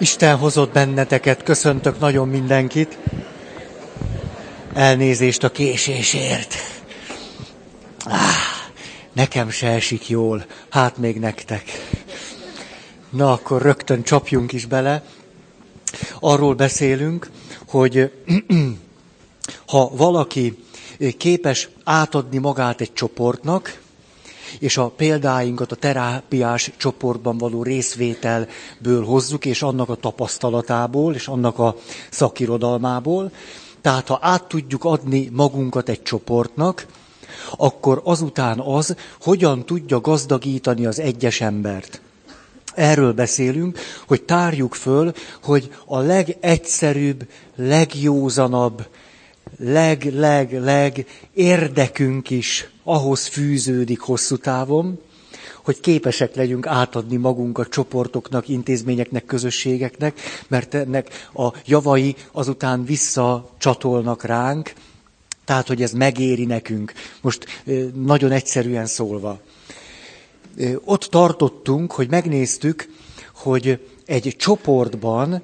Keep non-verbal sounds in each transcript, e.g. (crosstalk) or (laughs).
Isten hozott benneteket, köszöntök nagyon mindenkit. Elnézést a késésért. Ah, nekem se esik jól, hát még nektek. Na, akkor rögtön csapjunk is bele. Arról beszélünk, hogy (clears throat) ha valaki képes átadni magát egy csoportnak, és a példáinkat a terápiás csoportban való részvételből hozzuk, és annak a tapasztalatából, és annak a szakirodalmából. Tehát ha át tudjuk adni magunkat egy csoportnak, akkor azután az, hogyan tudja gazdagítani az egyes embert. Erről beszélünk, hogy tárjuk föl, hogy a legegyszerűbb, legjózanabb, leg-leg-leg érdekünk is ahhoz fűződik hosszú távon, hogy képesek legyünk átadni magunkat csoportoknak, intézményeknek, közösségeknek, mert ennek a javai azután visszacsatolnak ránk, tehát, hogy ez megéri nekünk. Most nagyon egyszerűen szólva. Ott tartottunk, hogy megnéztük, hogy egy csoportban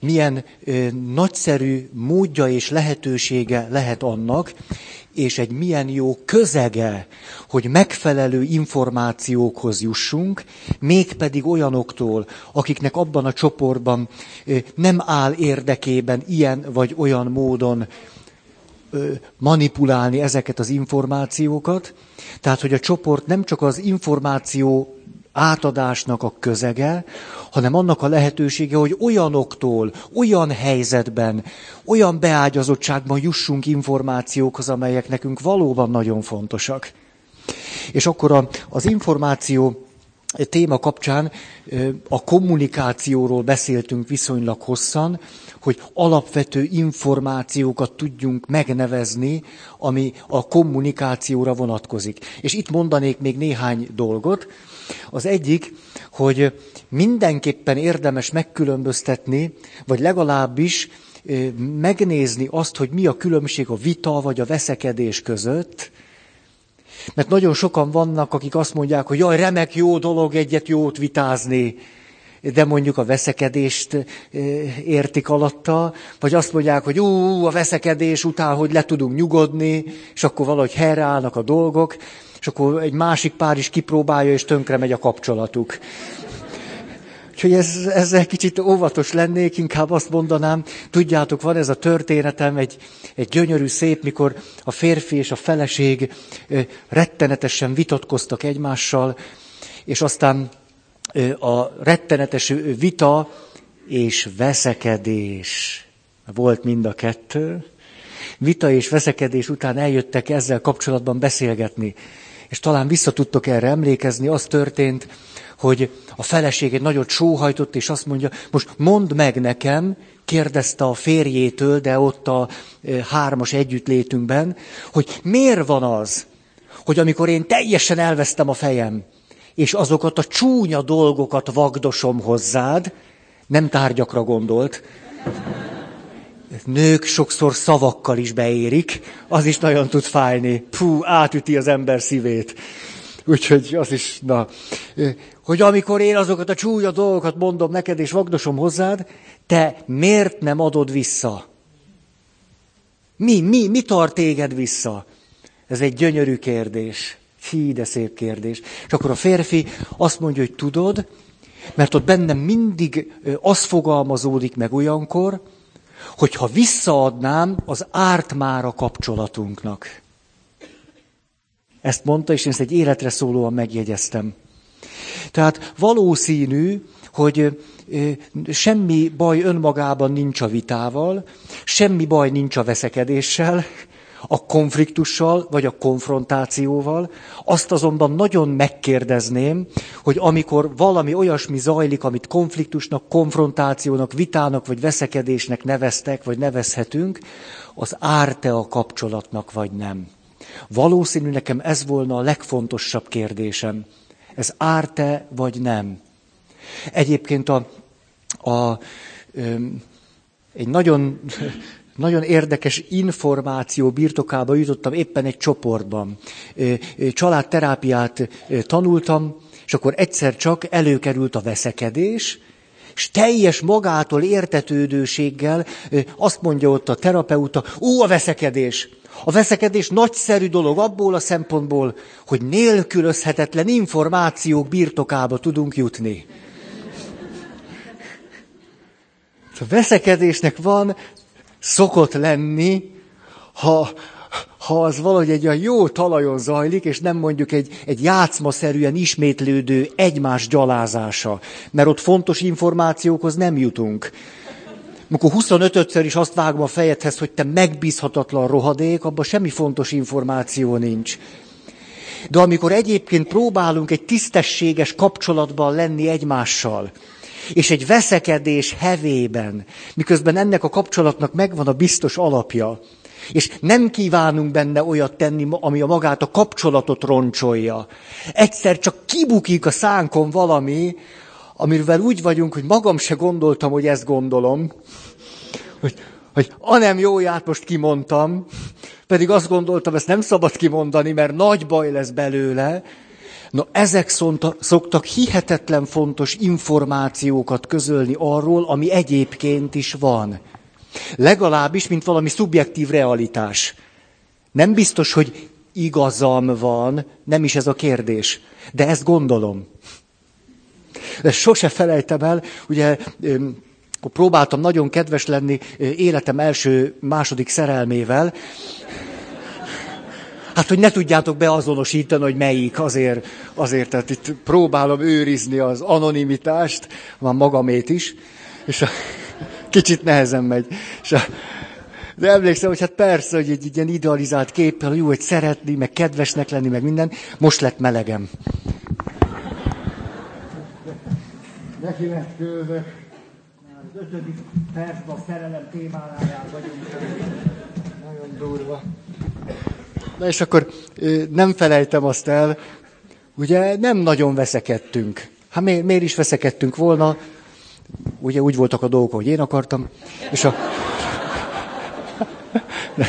milyen ö, nagyszerű módja és lehetősége lehet annak, és egy milyen jó közege, hogy megfelelő információkhoz jussunk, mégpedig olyanoktól, akiknek abban a csoportban ö, nem áll érdekében ilyen vagy olyan módon ö, manipulálni ezeket az információkat. Tehát, hogy a csoport nem csak az információ átadásnak a közege, hanem annak a lehetősége, hogy olyanoktól, olyan helyzetben, olyan beágyazottságban jussunk információkhoz, amelyek nekünk valóban nagyon fontosak. És akkor az információ téma kapcsán a kommunikációról beszéltünk viszonylag hosszan, hogy alapvető információkat tudjunk megnevezni, ami a kommunikációra vonatkozik. És itt mondanék még néhány dolgot. Az egyik, hogy mindenképpen érdemes megkülönböztetni, vagy legalábbis megnézni azt, hogy mi a különbség a vita vagy a veszekedés között, mert nagyon sokan vannak, akik azt mondják, hogy jaj, remek, jó dolog egyet jót vitázni, de mondjuk a veszekedést értik alatta, vagy azt mondják, hogy ú, a veszekedés után, hogy le tudunk nyugodni, és akkor valahogy helyreállnak a dolgok és akkor egy másik pár is kipróbálja, és tönkre megy a kapcsolatuk. Úgyhogy ez, ezzel kicsit óvatos lennék, inkább azt mondanám, tudjátok, van ez a történetem, egy, egy gyönyörű szép, mikor a férfi és a feleség rettenetesen vitatkoztak egymással, és aztán a rettenetes vita és veszekedés volt mind a kettő. Vita és veszekedés után eljöttek ezzel kapcsolatban beszélgetni és talán vissza tudtok erre emlékezni, az történt, hogy a feleség egy nagyot sóhajtott, és azt mondja, most mondd meg nekem, kérdezte a férjétől, de ott a hármas együttlétünkben, hogy miért van az, hogy amikor én teljesen elvesztem a fejem, és azokat a csúnya dolgokat vagdosom hozzád, nem tárgyakra gondolt, nők sokszor szavakkal is beérik, az is nagyon tud fájni. Fú, átüti az ember szívét. Úgyhogy az is, na. Hogy amikor én azokat a csúnya dolgokat mondom neked, és vagdosom hozzád, te miért nem adod vissza? Mi, mi, mi tart téged vissza? Ez egy gyönyörű kérdés. Hí, de szép kérdés. És akkor a férfi azt mondja, hogy tudod, mert ott bennem mindig az fogalmazódik meg olyankor, hogyha visszaadnám, az árt már a kapcsolatunknak. Ezt mondta, és én ezt egy életre szólóan megjegyeztem. Tehát valószínű, hogy semmi baj önmagában nincs a vitával, semmi baj nincs a veszekedéssel, a konfliktussal vagy a konfrontációval. Azt azonban nagyon megkérdezném, hogy amikor valami olyasmi zajlik, amit konfliktusnak, konfrontációnak, vitának vagy veszekedésnek neveztek, vagy nevezhetünk, az árte a kapcsolatnak vagy nem. Valószínű nekem ez volna a legfontosabb kérdésem. Ez árte vagy nem? Egyébként a, a, egy nagyon nagyon érdekes információ birtokába jutottam éppen egy csoportban. Családterápiát tanultam, és akkor egyszer csak előkerült a veszekedés, és teljes magától értetődőséggel azt mondja ott a terapeuta, ú, a veszekedés. A veszekedés nagyszerű dolog abból a szempontból, hogy nélkülözhetetlen információk birtokába tudunk jutni. A veszekedésnek van, szokott lenni, ha, ha az valahogy egy olyan jó talajon zajlik, és nem mondjuk egy, egy játszmaszerűen ismétlődő egymás gyalázása. Mert ott fontos információkhoz nem jutunk. Amikor 25-ször is azt vágom a fejedhez, hogy te megbízhatatlan rohadék, abban semmi fontos információ nincs. De amikor egyébként próbálunk egy tisztességes kapcsolatban lenni egymással, és egy veszekedés hevében, miközben ennek a kapcsolatnak megvan a biztos alapja, és nem kívánunk benne olyat tenni, ami a magát a kapcsolatot roncsolja. Egyszer csak kibukik a szánkon valami, amivel úgy vagyunk, hogy magam se gondoltam, hogy ezt gondolom, hogy, hogy a nem jóját most kimondtam, pedig azt gondoltam, ezt nem szabad kimondani, mert nagy baj lesz belőle. No, ezek szoktak hihetetlen fontos információkat közölni arról, ami egyébként is van. Legalábbis, mint valami szubjektív realitás. Nem biztos, hogy igazam van, nem is ez a kérdés, de ezt gondolom. De sose felejtem el, ugye próbáltam nagyon kedves lenni életem első, második szerelmével, Hát, hogy ne tudjátok beazonosítani, hogy melyik, azért, azért, tehát itt próbálom őrizni az anonimitást, van magamét is, és a, kicsit nehezen megy. És a, de emlékszem, hogy hát persze, hogy egy, egy ilyen idealizált képpel, jó, hogy szeretni, meg kedvesnek lenni, meg minden, most lett melegem. Neki lett kőve. Az ötödik percben a szerelem témáján vagyunk. Nagyon durva. Na és akkor nem felejtem azt el, ugye nem nagyon veszekedtünk. Hát miért, miért is veszekedtünk volna? Ugye úgy voltak a dolgok, hogy én akartam. És a... (laughs)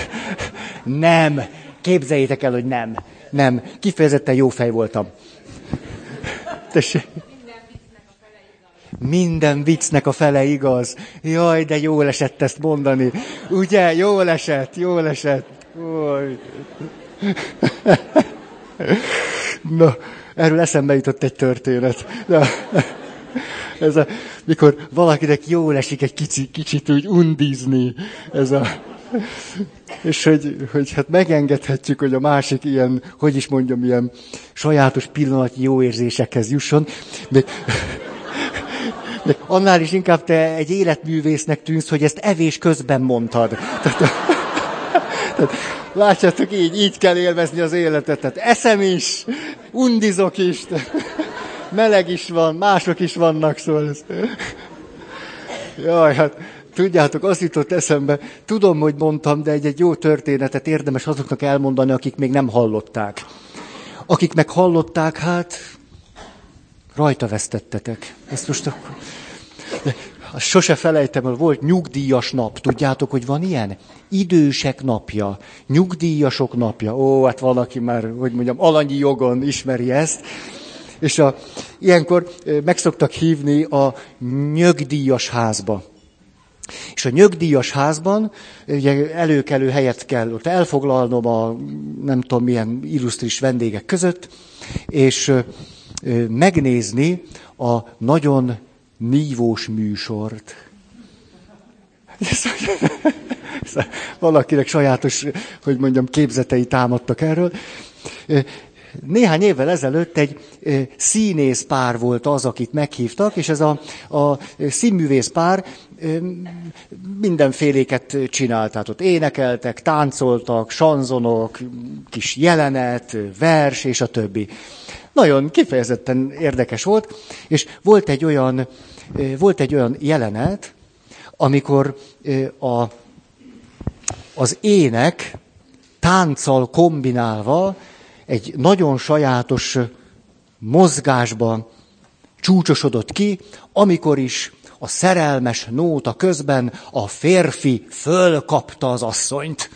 Nem. Képzeljétek el, hogy nem. Nem. Kifejezetten jó fej voltam. Tessék. Minden viccnek a fele igaz. Jaj, de jól esett ezt mondani. Ugye, jól esett, jól esett. Na, erről eszembe jutott egy történet. Na, ez a, mikor valakinek jól esik egy kicsi, kicsit úgy undizni, ez a, és hogy, hogy hát megengedhetjük, hogy a másik ilyen, hogy is mondjam, ilyen sajátos pillanatnyi jó érzésekhez jusson. De, de annál is inkább te egy életművésznek tűnsz, hogy ezt evés közben mondtad. Tehát, tehát, látjátok, így, így kell élvezni az életet. Tehát eszem is, undizok is, meleg is van, mások is vannak, szóval ez... Jaj, hát tudjátok, azt jutott eszembe, tudom, hogy mondtam, de egy, egy jó történetet érdemes azoknak elmondani, akik még nem hallották. Akik meg hallották, hát rajta vesztettetek. Ezt most akkor... sose felejtem el, volt nyugdíjas nap. Tudjátok, hogy van ilyen? Idősek napja, nyugdíjasok napja. Ó, hát valaki már, hogy mondjam, alanyi jogon ismeri ezt. És a, ilyenkor meg szoktak hívni a nyögdíjas házba. És a nyögdíjas házban ugye előkelő helyet kell ott elfoglalnom a nem tudom milyen illusztris vendégek között, és megnézni a nagyon nívós műsort. Valakinek sajátos, hogy mondjam, képzetei támadtak erről. Néhány évvel ezelőtt egy színész pár volt az, akit meghívtak, és ez a, a színművész pár mindenféléket csinált. Tehát ott énekeltek, táncoltak, sanzonok, kis jelenet, vers, és a többi. Nagyon kifejezetten érdekes volt, és volt egy olyan, volt egy olyan jelenet, amikor a, az ének tánccal kombinálva egy nagyon sajátos mozgásban csúcsosodott ki, amikor is a szerelmes nóta közben a férfi fölkapta az asszonyt.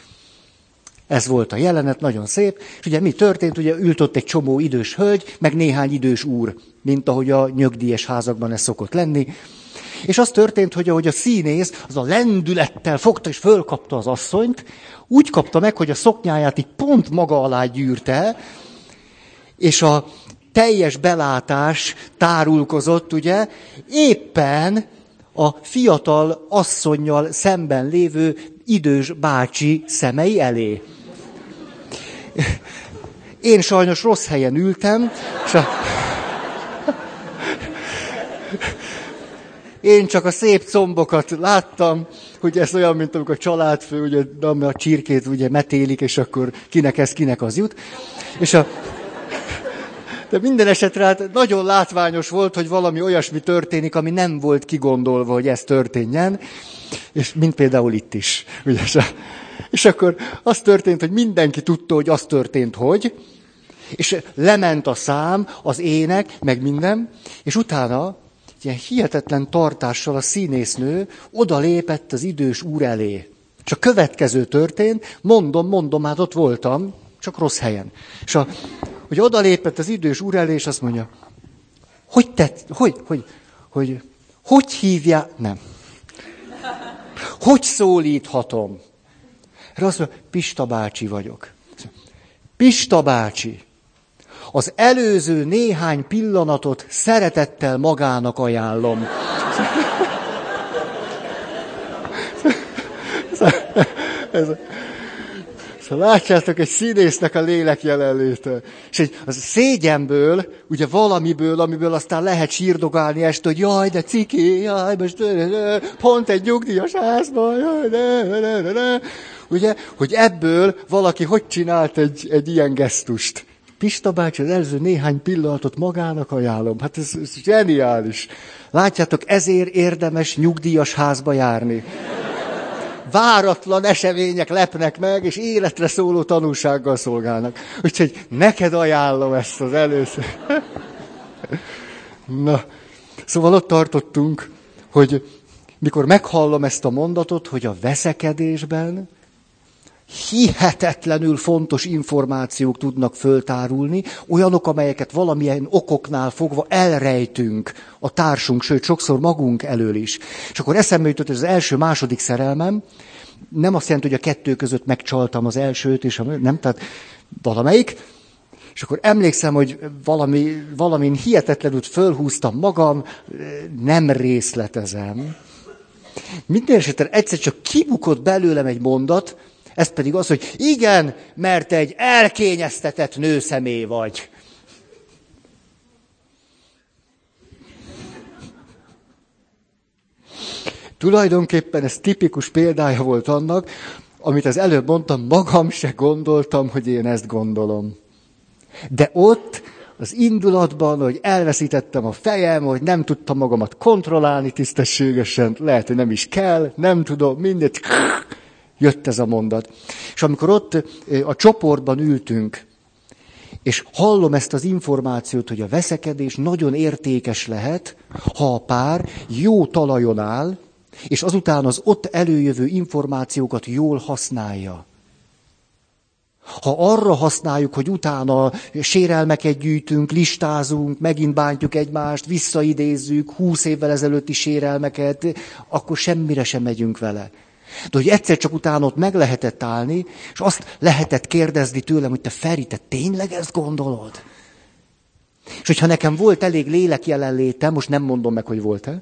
Ez volt a jelenet, nagyon szép. És ugye mi történt? Ugye ült ott egy csomó idős hölgy, meg néhány idős úr, mint ahogy a nyögdíjes házakban ez szokott lenni. És az történt, hogy ahogy a színész az a lendülettel fogta és fölkapta az asszonyt, úgy kapta meg, hogy a szoknyáját így pont maga alá gyűrte, és a teljes belátás tárulkozott, ugye, éppen a fiatal asszonynal szemben lévő idős bácsi szemei elé. Én sajnos rossz helyen ültem, és a... Én csak a szép combokat láttam, hogy ez olyan, mint amikor a családfő, ugye, a csirkét ugye metélik, és akkor kinek ez, kinek az jut. És a... De minden esetre hát nagyon látványos volt, hogy valami olyasmi történik, ami nem volt kigondolva, hogy ez történjen, és mint például itt is. Ugye, és akkor az történt, hogy mindenki tudta, hogy az történt, hogy, és lement a szám, az ének, meg minden, és utána ilyen hihetetlen tartással a színésznő oda lépett az idős úr elé. Csak következő történt, mondom, mondom, hát ott voltam, csak rossz helyen. És a, hogy oda lépett az idős úr elé, és azt mondja, hogy tett, hogy, hogy, hogy, hogy hívja, nem. Hogy szólíthatom? Erre azt mondja, Pista bácsi vagyok. Pista bácsi, az előző néhány pillanatot szeretettel magának ajánlom. Ez, Szóval látjátok, egy színésznek a lélek jelenléte. És egy, az szégyenből, ugye valamiből, amiből aztán lehet sírdogálni este, hogy jaj, de ciki, jaj, most pont egy nyugdíjas házban, jaj, ne, ne, ne, ne. Ugye, hogy ebből valaki hogy csinált egy, egy ilyen gesztust. Pista bácsi az előző néhány pillanatot magának ajánlom. Hát ez, ez zseniális. Látjátok, ezért érdemes nyugdíjas házba járni váratlan események lepnek meg, és életre szóló tanulsággal szolgálnak. Úgyhogy neked ajánlom ezt az először. (laughs) Na, szóval ott tartottunk, hogy mikor meghallom ezt a mondatot, hogy a veszekedésben hihetetlenül fontos információk tudnak föltárulni, olyanok, amelyeket valamilyen okoknál fogva elrejtünk a társunk, sőt, sokszor magunk elől is. És akkor eszembe jutott, hogy az első-második szerelmem, nem azt jelenti, hogy a kettő között megcsaltam az elsőt, és a, nem, tehát valamelyik, és akkor emlékszem, hogy valami, valamin hihetetlenül fölhúztam magam, nem részletezem. Minden esetre egyszer csak kibukott belőlem egy mondat, ez pedig az, hogy igen, mert egy elkényeztetett nőszemély vagy. Tulajdonképpen ez tipikus példája volt annak, amit az előbb mondtam, magam se gondoltam, hogy én ezt gondolom. De ott az indulatban, hogy elveszítettem a fejem, hogy nem tudtam magamat kontrollálni tisztességesen, lehet, hogy nem is kell, nem tudom, mindegy, jött ez a mondat. És amikor ott a csoportban ültünk, és hallom ezt az információt, hogy a veszekedés nagyon értékes lehet, ha a pár jó talajon áll, és azután az ott előjövő információkat jól használja. Ha arra használjuk, hogy utána sérelmeket gyűjtünk, listázunk, megint bántjuk egymást, visszaidézzük húsz évvel ezelőtti sérelmeket, akkor semmire sem megyünk vele. De hogy egyszer csak utána ott meg lehetett állni, és azt lehetett kérdezni tőlem, hogy te Feri, te tényleg ezt gondolod? És hogyha nekem volt elég lélek jelenlétem, most nem mondom meg, hogy volt-e,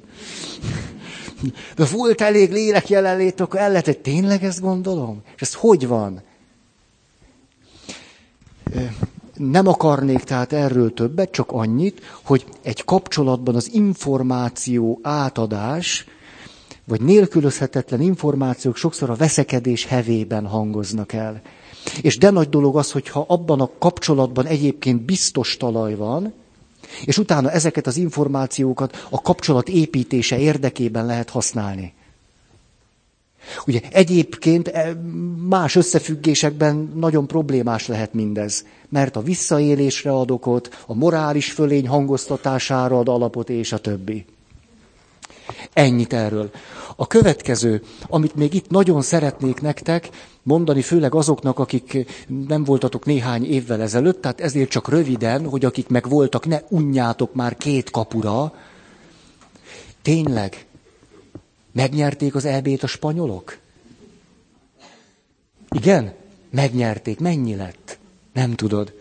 (laughs) de volt elég lélek jelenlét, akkor el lehet, tényleg ezt gondolom? És ez hogy van? Nem akarnék tehát erről többet, csak annyit, hogy egy kapcsolatban az információ átadás, vagy nélkülözhetetlen információk sokszor a veszekedés hevében hangoznak el. És de nagy dolog az, hogyha abban a kapcsolatban egyébként biztos talaj van, és utána ezeket az információkat a kapcsolat építése érdekében lehet használni. Ugye egyébként e, más összefüggésekben nagyon problémás lehet mindez, mert a visszaélésre ad okot, a morális fölény hangoztatására ad alapot, és a többi. Ennyit erről. A következő, amit még itt nagyon szeretnék nektek mondani, főleg azoknak, akik nem voltatok néhány évvel ezelőtt, tehát ezért csak röviden, hogy akik meg voltak, ne unjátok már két kapura. Tényleg, Megnyerték az EB-t a spanyolok? Igen? Megnyerték. Mennyi lett? Nem tudod.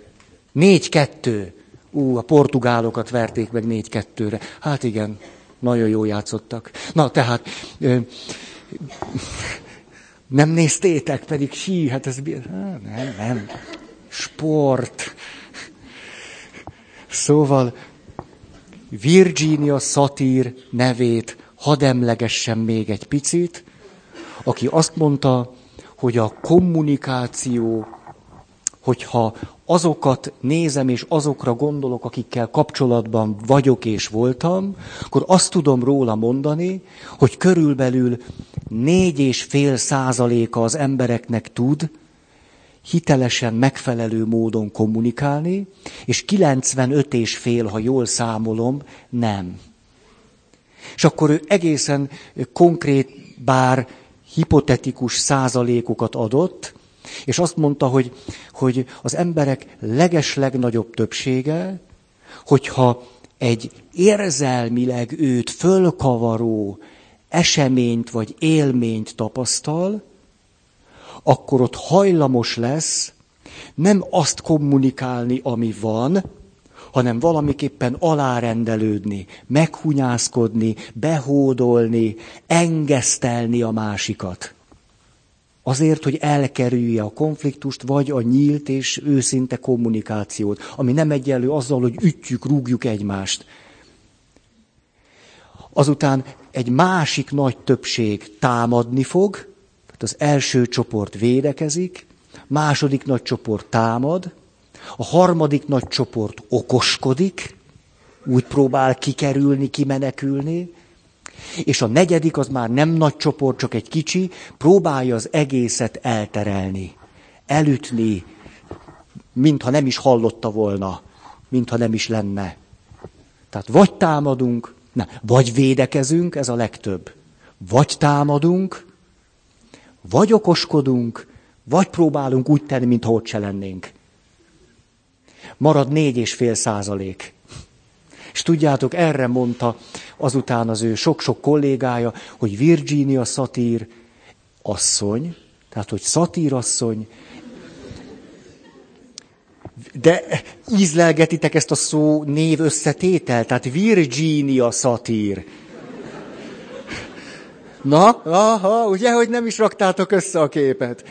Négy-kettő. Ú, a portugálokat verték meg négy-kettőre. Hát igen, nagyon jól játszottak. Na, tehát... Ö, nem néztétek, pedig sí, hát ez... Nem, nem. Sport. Szóval Virginia Satir nevét hadd emlegessem még egy picit, aki azt mondta, hogy a kommunikáció, hogyha azokat nézem és azokra gondolok, akikkel kapcsolatban vagyok és voltam, akkor azt tudom róla mondani, hogy körülbelül négy és fél százaléka az embereknek tud hitelesen, megfelelő módon kommunikálni, és 95 és fél, ha jól számolom, nem. És akkor ő egészen konkrét, bár hipotetikus százalékokat adott, és azt mondta, hogy, hogy az emberek leges legnagyobb többsége, hogyha egy érzelmileg őt fölkavaró eseményt vagy élményt tapasztal, akkor ott hajlamos lesz nem azt kommunikálni, ami van, hanem valamiképpen alárendelődni, meghunyászkodni, behódolni, engesztelni a másikat. Azért, hogy elkerülje a konfliktust, vagy a nyílt és őszinte kommunikációt, ami nem egyenlő azzal, hogy ütjük, rúgjuk egymást. Azután egy másik nagy többség támadni fog, tehát az első csoport védekezik, második nagy csoport támad, a harmadik nagy csoport okoskodik, úgy próbál kikerülni, kimenekülni, és a negyedik az már nem nagy csoport, csak egy kicsi, próbálja az egészet elterelni, elütni, mintha nem is hallotta volna, mintha nem is lenne. Tehát vagy támadunk, ne, vagy védekezünk, ez a legtöbb. Vagy támadunk, vagy okoskodunk, vagy próbálunk úgy tenni, mintha ott se lennénk. Marad négy és fél százalék. És tudjátok, erre mondta azután az ő sok-sok kollégája, hogy Virginia Satir asszony, tehát hogy Satir asszony, de ízlelgetitek ezt a szó név összetétel, tehát Virginia Satir. Na, aha, ugye, hogy nem is raktátok össze a képet.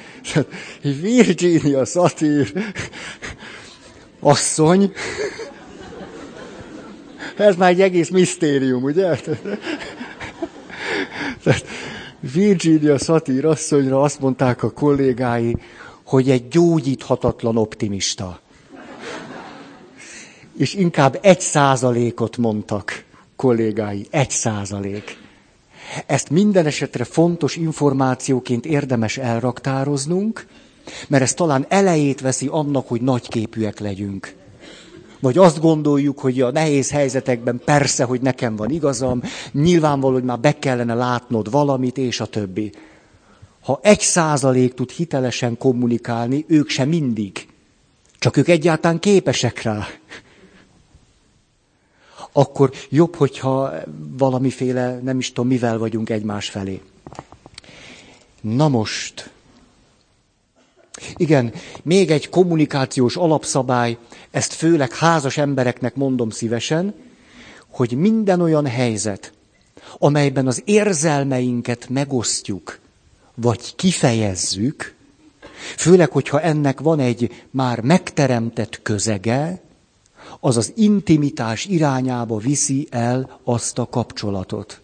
Virginia Satir, asszony, ez már egy egész misztérium, ugye? Tehát Virginia Satir asszonyra azt mondták a kollégái, hogy egy gyógyíthatatlan optimista. És inkább egy százalékot mondtak kollégái, egy százalék. Ezt minden esetre fontos információként érdemes elraktároznunk, mert ez talán elejét veszi annak, hogy nagyképűek legyünk. Vagy azt gondoljuk, hogy a nehéz helyzetekben persze, hogy nekem van igazam, nyilvánvaló, hogy már be kellene látnod valamit, és a többi. Ha egy százalék tud hitelesen kommunikálni, ők sem mindig. Csak ők egyáltalán képesek rá. Akkor jobb, hogyha valamiféle, nem is tudom, mivel vagyunk egymás felé. Na most, igen, még egy kommunikációs alapszabály, ezt főleg házas embereknek mondom szívesen, hogy minden olyan helyzet, amelyben az érzelmeinket megosztjuk, vagy kifejezzük, főleg, hogyha ennek van egy már megteremtett közege, az az intimitás irányába viszi el azt a kapcsolatot.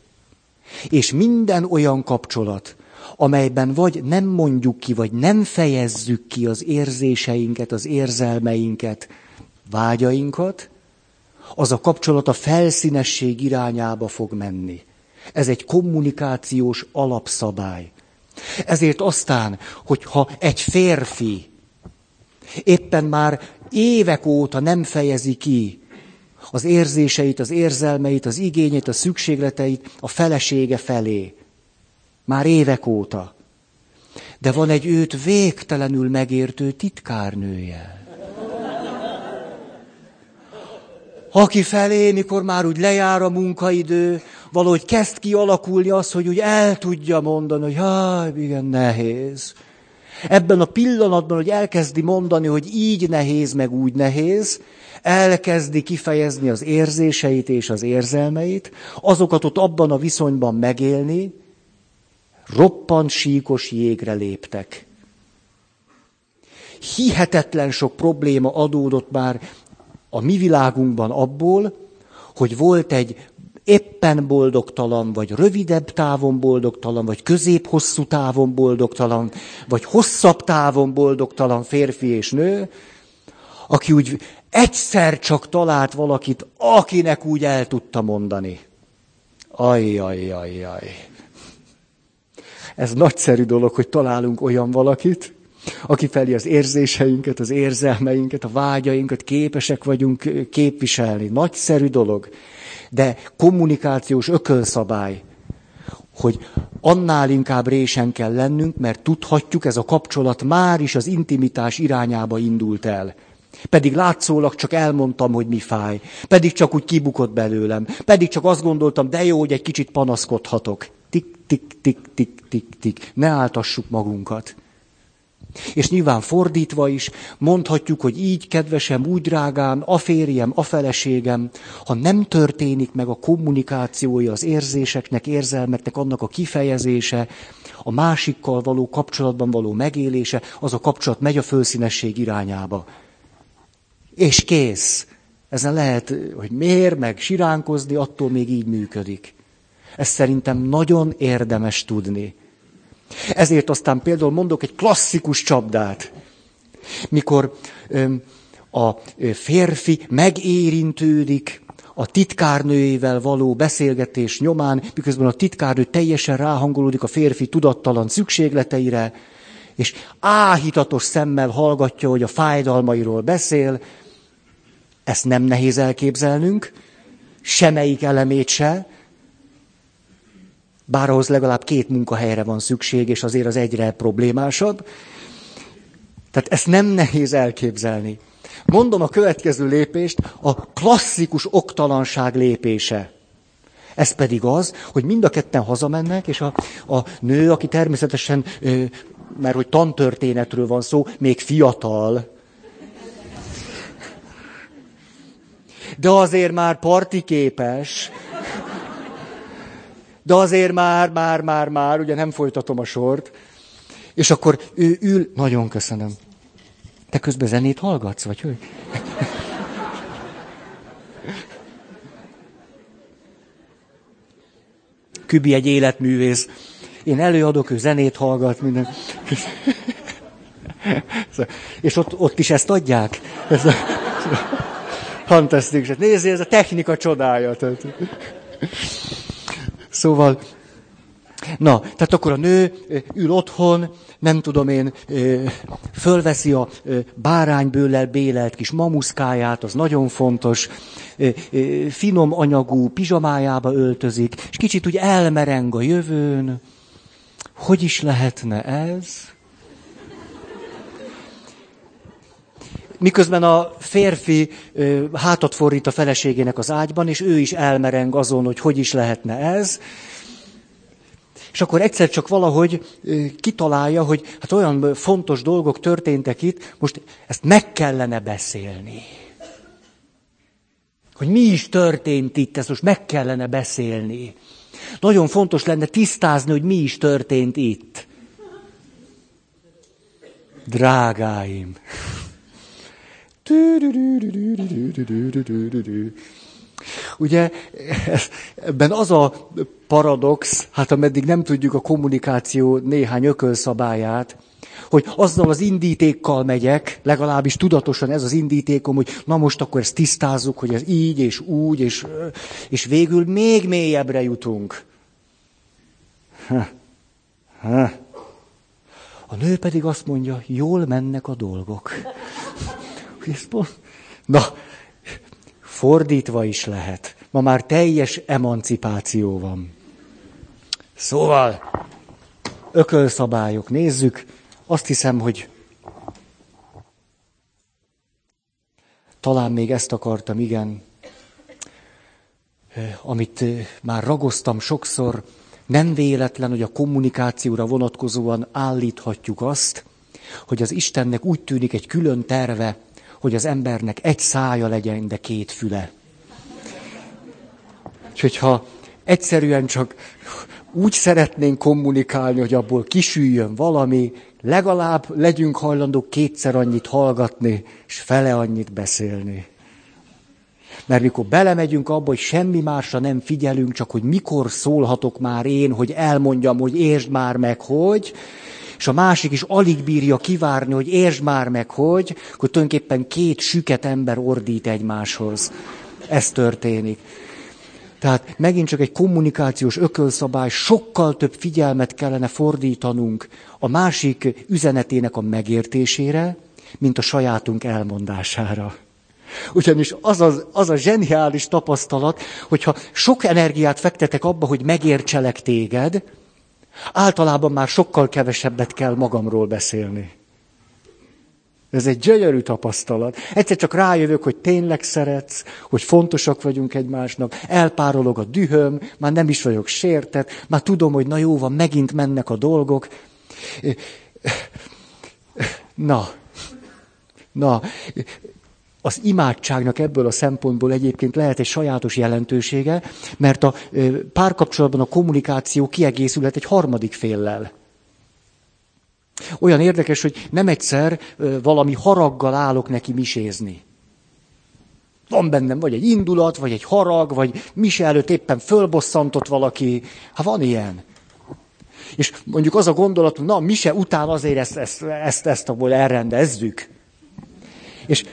És minden olyan kapcsolat, amelyben vagy nem mondjuk ki, vagy nem fejezzük ki az érzéseinket, az érzelmeinket, vágyainkat, az a kapcsolat a felszínesség irányába fog menni. Ez egy kommunikációs alapszabály. Ezért aztán, hogyha egy férfi éppen már évek óta nem fejezi ki az érzéseit, az érzelmeit, az igényeit, a szükségleteit a felesége felé, már évek óta. De van egy őt végtelenül megértő titkárnője. Aki felé, mikor már úgy lejár a munkaidő, valahogy kezd kialakulni az, hogy úgy el tudja mondani, hogy hát igen, nehéz. Ebben a pillanatban, hogy elkezdi mondani, hogy így nehéz, meg úgy nehéz, elkezdi kifejezni az érzéseit és az érzelmeit, azokat ott abban a viszonyban megélni, roppant síkos jégre léptek. Hihetetlen sok probléma adódott már a mi világunkban abból, hogy volt egy éppen boldogtalan, vagy rövidebb távon boldogtalan, vagy közép-hosszú távon boldogtalan, vagy hosszabb távon boldogtalan férfi és nő, aki úgy egyszer csak talált valakit, akinek úgy el tudta mondani. Ajjajjajjaj. Ez nagyszerű dolog, hogy találunk olyan valakit, aki felé az érzéseinket, az érzelmeinket, a vágyainkat képesek vagyunk képviselni. Nagyszerű dolog. De kommunikációs ökölszabály, hogy annál inkább résen kell lennünk, mert tudhatjuk, ez a kapcsolat már is az intimitás irányába indult el. Pedig látszólag csak elmondtam, hogy mi fáj. Pedig csak úgy kibukott belőlem. Pedig csak azt gondoltam, de jó, hogy egy kicsit panaszkodhatok. Tik, tik, tik, tik, tik, tik. Ne áltassuk magunkat. És nyilván fordítva is mondhatjuk, hogy így, kedvesem, úgy drágám, a férjem, a feleségem, ha nem történik meg a kommunikációja az érzéseknek, érzelmeknek, annak a kifejezése, a másikkal való kapcsolatban való megélése, az a kapcsolat megy a fölszínesség irányába. És kész. Ezen lehet, hogy mér, meg siránkozni, attól még így működik. Ezt szerintem nagyon érdemes tudni. Ezért aztán például mondok egy klasszikus csapdát. Mikor a férfi megérintődik a titkárnőjével való beszélgetés nyomán, miközben a titkárnő teljesen ráhangolódik a férfi tudattalan szükségleteire, és áhítatos szemmel hallgatja, hogy a fájdalmairól beszél, ezt nem nehéz elképzelnünk, semmelyik elemét se, bár ahhoz legalább két munkahelyre van szükség, és azért az egyre problémásabb. Tehát ezt nem nehéz elképzelni. Mondom a következő lépést, a klasszikus oktalanság lépése. Ez pedig az, hogy mind a ketten hazamennek, és a, a nő, aki természetesen, mert hogy tantörténetről van szó, még fiatal, de azért már partiképes, de azért már, már, már, már, ugye nem folytatom a sort, és akkor ő ül, nagyon köszönöm. Te közben zenét hallgatsz, vagy hogy? Kübi egy életművész. Én előadok, ő zenét hallgat, minden. És ott, ott is ezt adják. Ez a... Fantasztikus. Nézzé, ez a technika csodája. Tehát. Szóval, na, tehát akkor a nő ül otthon, nem tudom én, fölveszi a báránybőllel bélelt kis mamuszkáját, az nagyon fontos, finom anyagú pizsamájába öltözik, és kicsit úgy elmereng a jövőn. Hogy is lehetne ez? Miközben a férfi hátat fordít a feleségének az ágyban, és ő is elmereng azon, hogy hogy is lehetne ez. És akkor egyszer csak valahogy kitalálja, hogy hát olyan fontos dolgok történtek itt, most ezt meg kellene beszélni. Hogy mi is történt itt, ezt most meg kellene beszélni. Nagyon fontos lenne tisztázni, hogy mi is történt itt. Drágáim! Ugye ebben az a paradox, hát ameddig nem tudjuk a kommunikáció néhány ökölszabályát, hogy azzal az indítékkal megyek, legalábbis tudatosan ez az indítékom, hogy na most akkor ezt tisztázzuk, hogy ez így és úgy, és, és végül még mélyebbre jutunk. Ha. Ha. A nő pedig azt mondja, jól mennek a dolgok. Na, fordítva is lehet. Ma már teljes emancipáció van. Szóval, ökölszabályok, nézzük. Azt hiszem, hogy talán még ezt akartam, igen. amit már ragoztam sokszor, nem véletlen, hogy a kommunikációra vonatkozóan állíthatjuk azt, hogy az Istennek úgy tűnik egy külön terve, hogy az embernek egy szája legyen, de két füle. És hogyha egyszerűen csak úgy szeretnénk kommunikálni, hogy abból kisüljön valami, legalább legyünk hajlandók kétszer annyit hallgatni, és fele annyit beszélni. Mert mikor belemegyünk abba, hogy semmi másra nem figyelünk, csak hogy mikor szólhatok már én, hogy elmondjam, hogy értsd már meg, hogy, és a másik is alig bírja kivárni, hogy értsd már meg, hogy, akkor tulajdonképpen két süket ember ordít egymáshoz. Ez történik. Tehát megint csak egy kommunikációs ökölszabály, sokkal több figyelmet kellene fordítanunk a másik üzenetének a megértésére, mint a sajátunk elmondására. Ugyanis az a, az a zseniális tapasztalat, hogyha sok energiát fektetek abba, hogy megértselek téged, általában már sokkal kevesebbet kell magamról beszélni. Ez egy gyönyörű tapasztalat. Egyszer csak rájövök, hogy tényleg szeretsz, hogy fontosak vagyunk egymásnak, elpárolog a dühöm, már nem is vagyok sértett, már tudom, hogy na jó van, megint mennek a dolgok. Na, na, az imádságnak ebből a szempontból egyébként lehet egy sajátos jelentősége, mert a párkapcsolatban a kommunikáció kiegészülhet egy harmadik féllel. Olyan érdekes, hogy nem egyszer valami haraggal állok neki misézni. Van bennem vagy egy indulat, vagy egy harag, vagy mise előtt éppen fölbosszantott valaki. Hát van ilyen. És mondjuk az a gondolat, hogy na, mise után azért ezt, ezt, ezt, ezt abból elrendezzük. És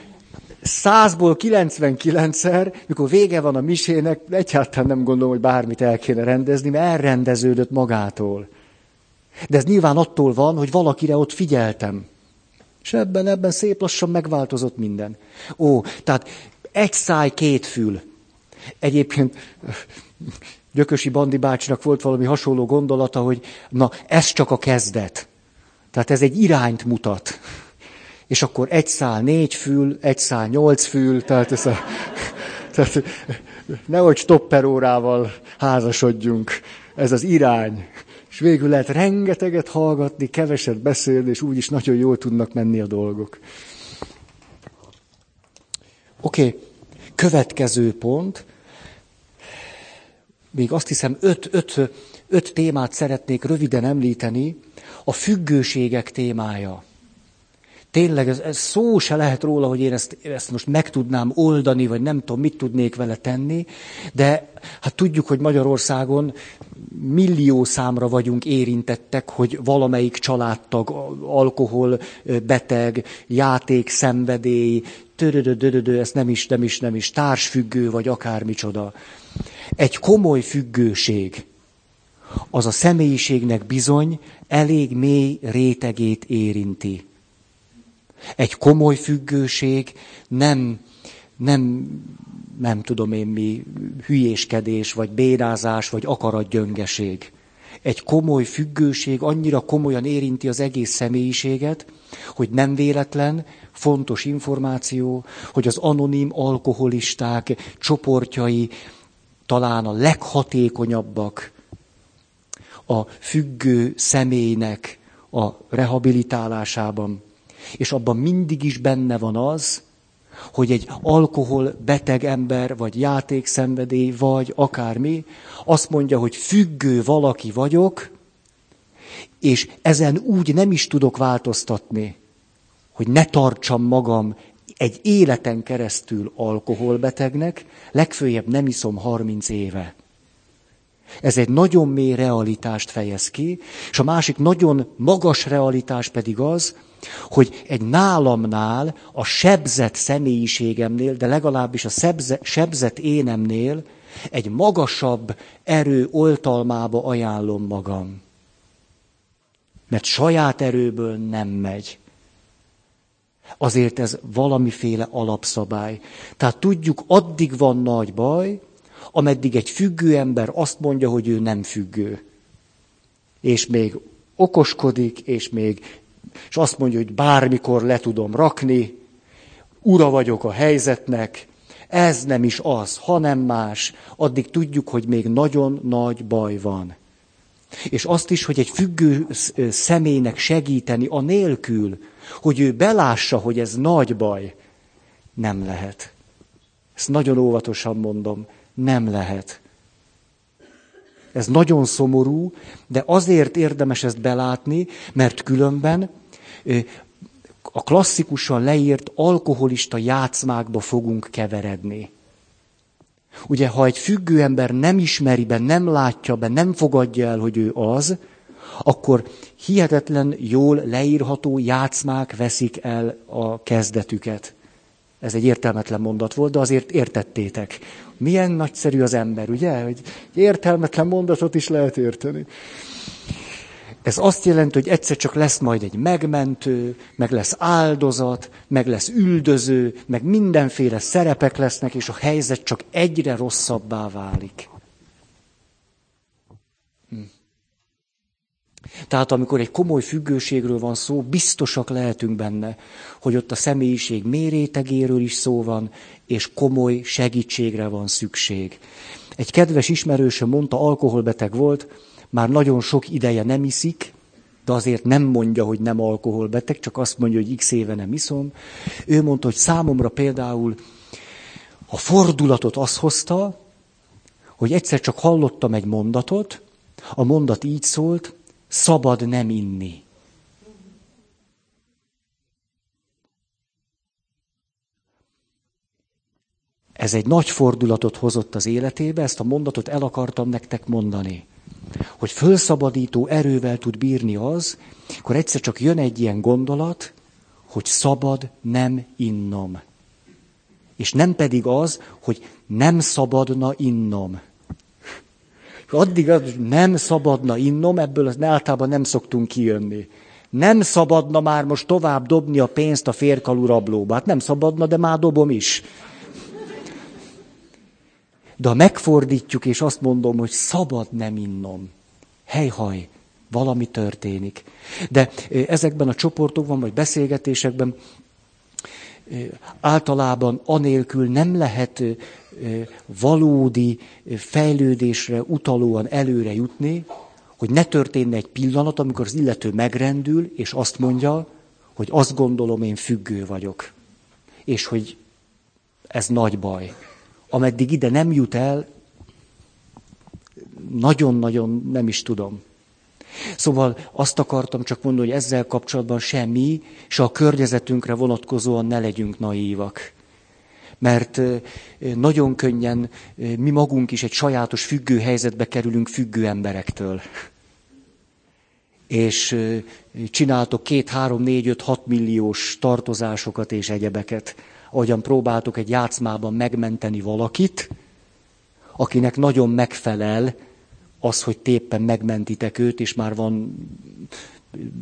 százból 99-szer, mikor vége van a misének, egyáltalán nem gondolom, hogy bármit el kéne rendezni, mert elrendeződött magától. De ez nyilván attól van, hogy valakire ott figyeltem. És ebben, ebben szép lassan megváltozott minden. Ó, tehát egy száj, két fül. Egyébként Gyökösi Bandi bácsinak volt valami hasonló gondolata, hogy na, ez csak a kezdet. Tehát ez egy irányt mutat. És akkor egy szál négy fül, egy szál nyolc fül, tehát ez a... Tehát nehogy stopperórával házasodjunk. Ez az irány. És végül lehet rengeteget hallgatni, keveset beszélni, és úgyis nagyon jól tudnak menni a dolgok. Oké, okay. következő pont. Még azt hiszem, öt, öt, öt témát szeretnék röviden említeni. A függőségek témája. Tényleg ez, ez szó se lehet róla, hogy én ezt, ezt most meg tudnám oldani, vagy nem tudom, mit tudnék vele tenni, de hát tudjuk, hogy Magyarországon millió számra vagyunk érintettek, hogy valamelyik családtag alkohol beteg, játék szenvedély, törödödödödö, ezt nem is, nem is, nem is, társfüggő, vagy akármicsoda. Egy komoly függőség, az a személyiségnek bizony elég mély rétegét érinti. Egy komoly függőség nem, nem, nem tudom én mi, hülyéskedés, vagy bénázás, vagy akaratgyöngeség. Egy komoly függőség annyira komolyan érinti az egész személyiséget, hogy nem véletlen, fontos információ, hogy az anonim alkoholisták csoportjai talán a leghatékonyabbak a függő személynek a rehabilitálásában. És abban mindig is benne van az, hogy egy alkohol beteg ember, vagy játékszenvedély, vagy akármi, azt mondja, hogy függő valaki vagyok, és ezen úgy nem is tudok változtatni, hogy ne tartsam magam egy életen keresztül alkoholbetegnek, legfőjebb nem iszom 30 éve. Ez egy nagyon mély realitást fejez ki, és a másik nagyon magas realitás pedig az, hogy egy nálamnál, a sebzett személyiségemnél, de legalábbis a szebze, sebzett énemnél egy magasabb erő oltalmába ajánlom magam. Mert saját erőből nem megy. Azért ez valamiféle alapszabály. Tehát tudjuk, addig van nagy baj, ameddig egy függő ember azt mondja, hogy ő nem függő. És még okoskodik, és még és azt mondja, hogy bármikor le tudom rakni, ura vagyok a helyzetnek, ez nem is az, hanem más, addig tudjuk, hogy még nagyon nagy baj van. És azt is, hogy egy függő személynek segíteni a nélkül, hogy ő belássa, hogy ez nagy baj, nem lehet. Ezt nagyon óvatosan mondom, nem lehet. Ez nagyon szomorú, de azért érdemes ezt belátni, mert különben a klasszikusan leírt alkoholista játszmákba fogunk keveredni. Ugye, ha egy függő ember nem ismeri be, nem látja be, nem fogadja el, hogy ő az, akkor hihetetlen jól leírható játszmák veszik el a kezdetüket. Ez egy értelmetlen mondat volt, de azért értettétek. Milyen nagyszerű az ember, ugye? Hogy értelmetlen mondatot is lehet érteni. Ez azt jelenti, hogy egyszer csak lesz majd egy megmentő, meg lesz áldozat, meg lesz üldöző, meg mindenféle szerepek lesznek, és a helyzet csak egyre rosszabbá válik. Tehát amikor egy komoly függőségről van szó, biztosak lehetünk benne, hogy ott a személyiség mérétegéről is szó van, és komoly segítségre van szükség. Egy kedves ismerősöm mondta, alkoholbeteg volt, már nagyon sok ideje nem iszik, de azért nem mondja, hogy nem alkoholbeteg, csak azt mondja, hogy x éve nem iszom. Ő mondta, hogy számomra például a fordulatot az hozta, hogy egyszer csak hallottam egy mondatot, a mondat így szólt, szabad nem inni. Ez egy nagy fordulatot hozott az életébe, ezt a mondatot el akartam nektek mondani hogy fölszabadító erővel tud bírni az, akkor egyszer csak jön egy ilyen gondolat, hogy szabad nem innom. És nem pedig az, hogy nem szabadna innom. Addig az, nem szabadna innom, ebből az általában nem szoktunk kijönni. Nem szabadna már most tovább dobni a pénzt a férkalú rablóba. Hát nem szabadna, de már dobom is. De ha megfordítjuk, és azt mondom, hogy szabad nem innom, helyhaj, valami történik. De ezekben a csoportokban, vagy beszélgetésekben általában anélkül nem lehet valódi fejlődésre utalóan előre jutni, hogy ne történne egy pillanat, amikor az illető megrendül, és azt mondja, hogy azt gondolom, én függő vagyok. És hogy ez nagy baj ameddig ide nem jut el, nagyon-nagyon nem is tudom. Szóval azt akartam csak mondani, hogy ezzel kapcsolatban semmi, se a környezetünkre vonatkozóan ne legyünk naívak. Mert nagyon könnyen mi magunk is egy sajátos függő helyzetbe kerülünk függő emberektől. És csináltok két, három, négy, öt, hat milliós tartozásokat és egyebeket ahogyan próbáltok egy játszmában megmenteni valakit, akinek nagyon megfelel az, hogy téppen megmentitek őt, és már van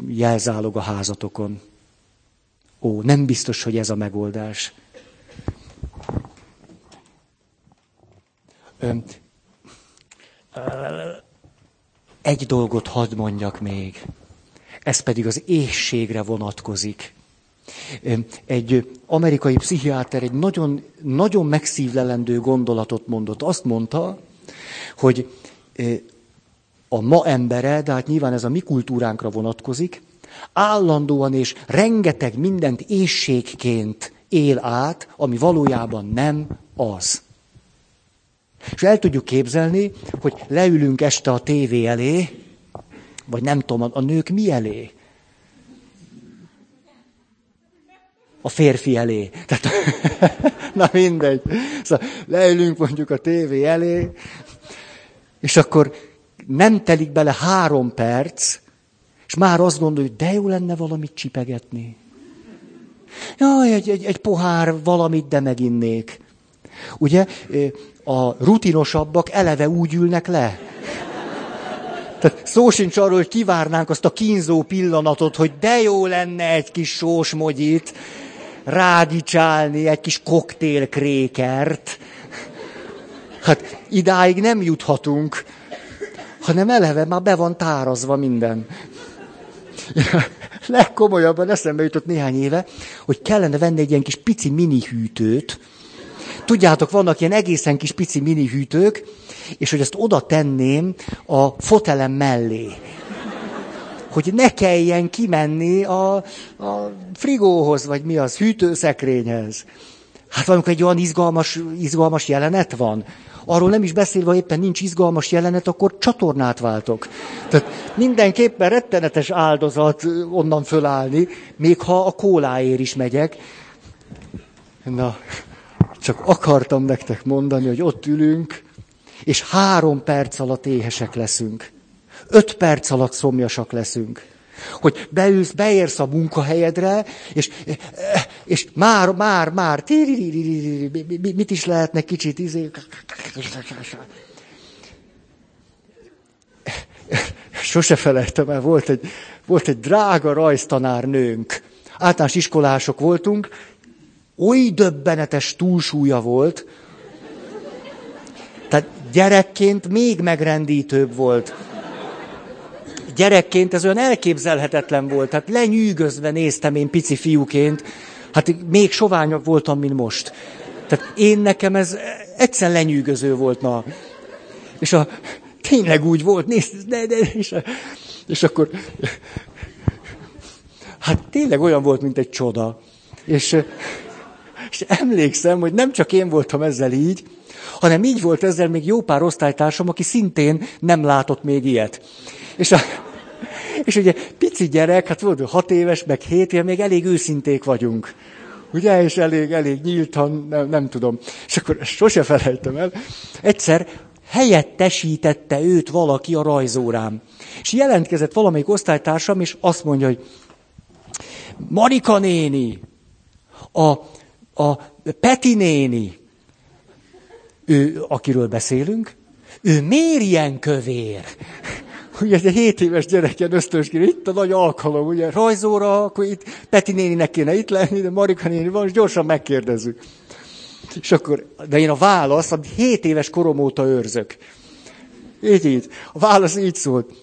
jelzálog a házatokon. Ó, nem biztos, hogy ez a megoldás. Egy dolgot hadd mondjak még. Ez pedig az éhségre vonatkozik. Egy amerikai pszichiáter egy nagyon, nagyon megszívlelendő gondolatot mondott. Azt mondta, hogy a ma embere, de hát nyilván ez a mi kultúránkra vonatkozik, állandóan és rengeteg mindent éjségként él át, ami valójában nem az. És el tudjuk képzelni, hogy leülünk este a tévé elé, vagy nem tudom, a nők mi elé? a férfi elé. Tehát, (laughs) na mindegy. Szóval leülünk mondjuk a tévé elé, és akkor nem telik bele három perc, és már azt gondoljuk, de jó lenne valamit csipegetni. Jaj, egy, egy, egy pohár valamit, de meginnék. Ugye, a rutinosabbak eleve úgy ülnek le. Tehát szó sincs arról, hogy kivárnánk azt a kínzó pillanatot, hogy de jó lenne egy kis sósmogyit, rádicsálni egy kis koktélkrékert. Hát idáig nem juthatunk, hanem eleve már be van tárazva minden. Legkomolyabban eszembe jutott néhány éve, hogy kellene venni egy ilyen kis pici mini hűtőt, tudjátok, vannak ilyen egészen kis pici mini hűtők, és hogy ezt oda tenném a fotelem mellé. Hogy ne kelljen kimenni a, a frigóhoz, vagy mi az, hűtőszekrényhez. Hát valamikor egy olyan izgalmas, izgalmas jelenet van. Arról nem is beszélve, éppen nincs izgalmas jelenet, akkor csatornát váltok. Tehát mindenképpen rettenetes áldozat onnan fölállni, még ha a kóláért is megyek. Na, csak akartam nektek mondani, hogy ott ülünk, és három perc alatt éhesek leszünk. Öt perc alatt szomjasak leszünk. Hogy beülsz, beérsz a munkahelyedre, és, és már, már, már, mit is lehetne kicsit izé... Sose felejtem el, volt egy, volt egy drága rajztanárnőnk. Általános iskolások voltunk, oly döbbenetes túlsúlya volt, tehát gyerekként még megrendítőbb volt. Gyerekként ez olyan elképzelhetetlen volt, tehát lenyűgözve néztem én pici fiúként, hát még soványabb voltam, mint most. Tehát én nekem ez egyszer lenyűgöző volt, na. És a, tényleg úgy volt, nézd, de, de, és, a, és akkor, hát tényleg olyan volt, mint egy csoda. És, és emlékszem, hogy nem csak én voltam ezzel így, hanem így volt ezzel még jó pár osztálytársam, aki szintén nem látott még ilyet. És, a, és ugye pici gyerek, hát volt hat éves, meg hét éves, még elég őszinték vagyunk. Ugye, és elég, elég nyíltan, nem, nem tudom. És akkor sose felejtem el. Egyszer helyettesítette őt valaki a rajzórám. És jelentkezett valamelyik osztálytársam, és azt mondja, hogy Marika néni, a, a Peti néni, ő, akiről beszélünk, ő miért ilyen kövér? (laughs) Ugye egy 7 éves gyerek ilyen ösztönskére, itt a nagy alkalom, ugye rajzóra, akkor itt Peti néninek kéne itt lenni, de Marika néni van, és gyorsan megkérdezzük. És akkor, de én a válasz, amit 7 éves korom óta őrzök. Így, így. A válasz így szólt.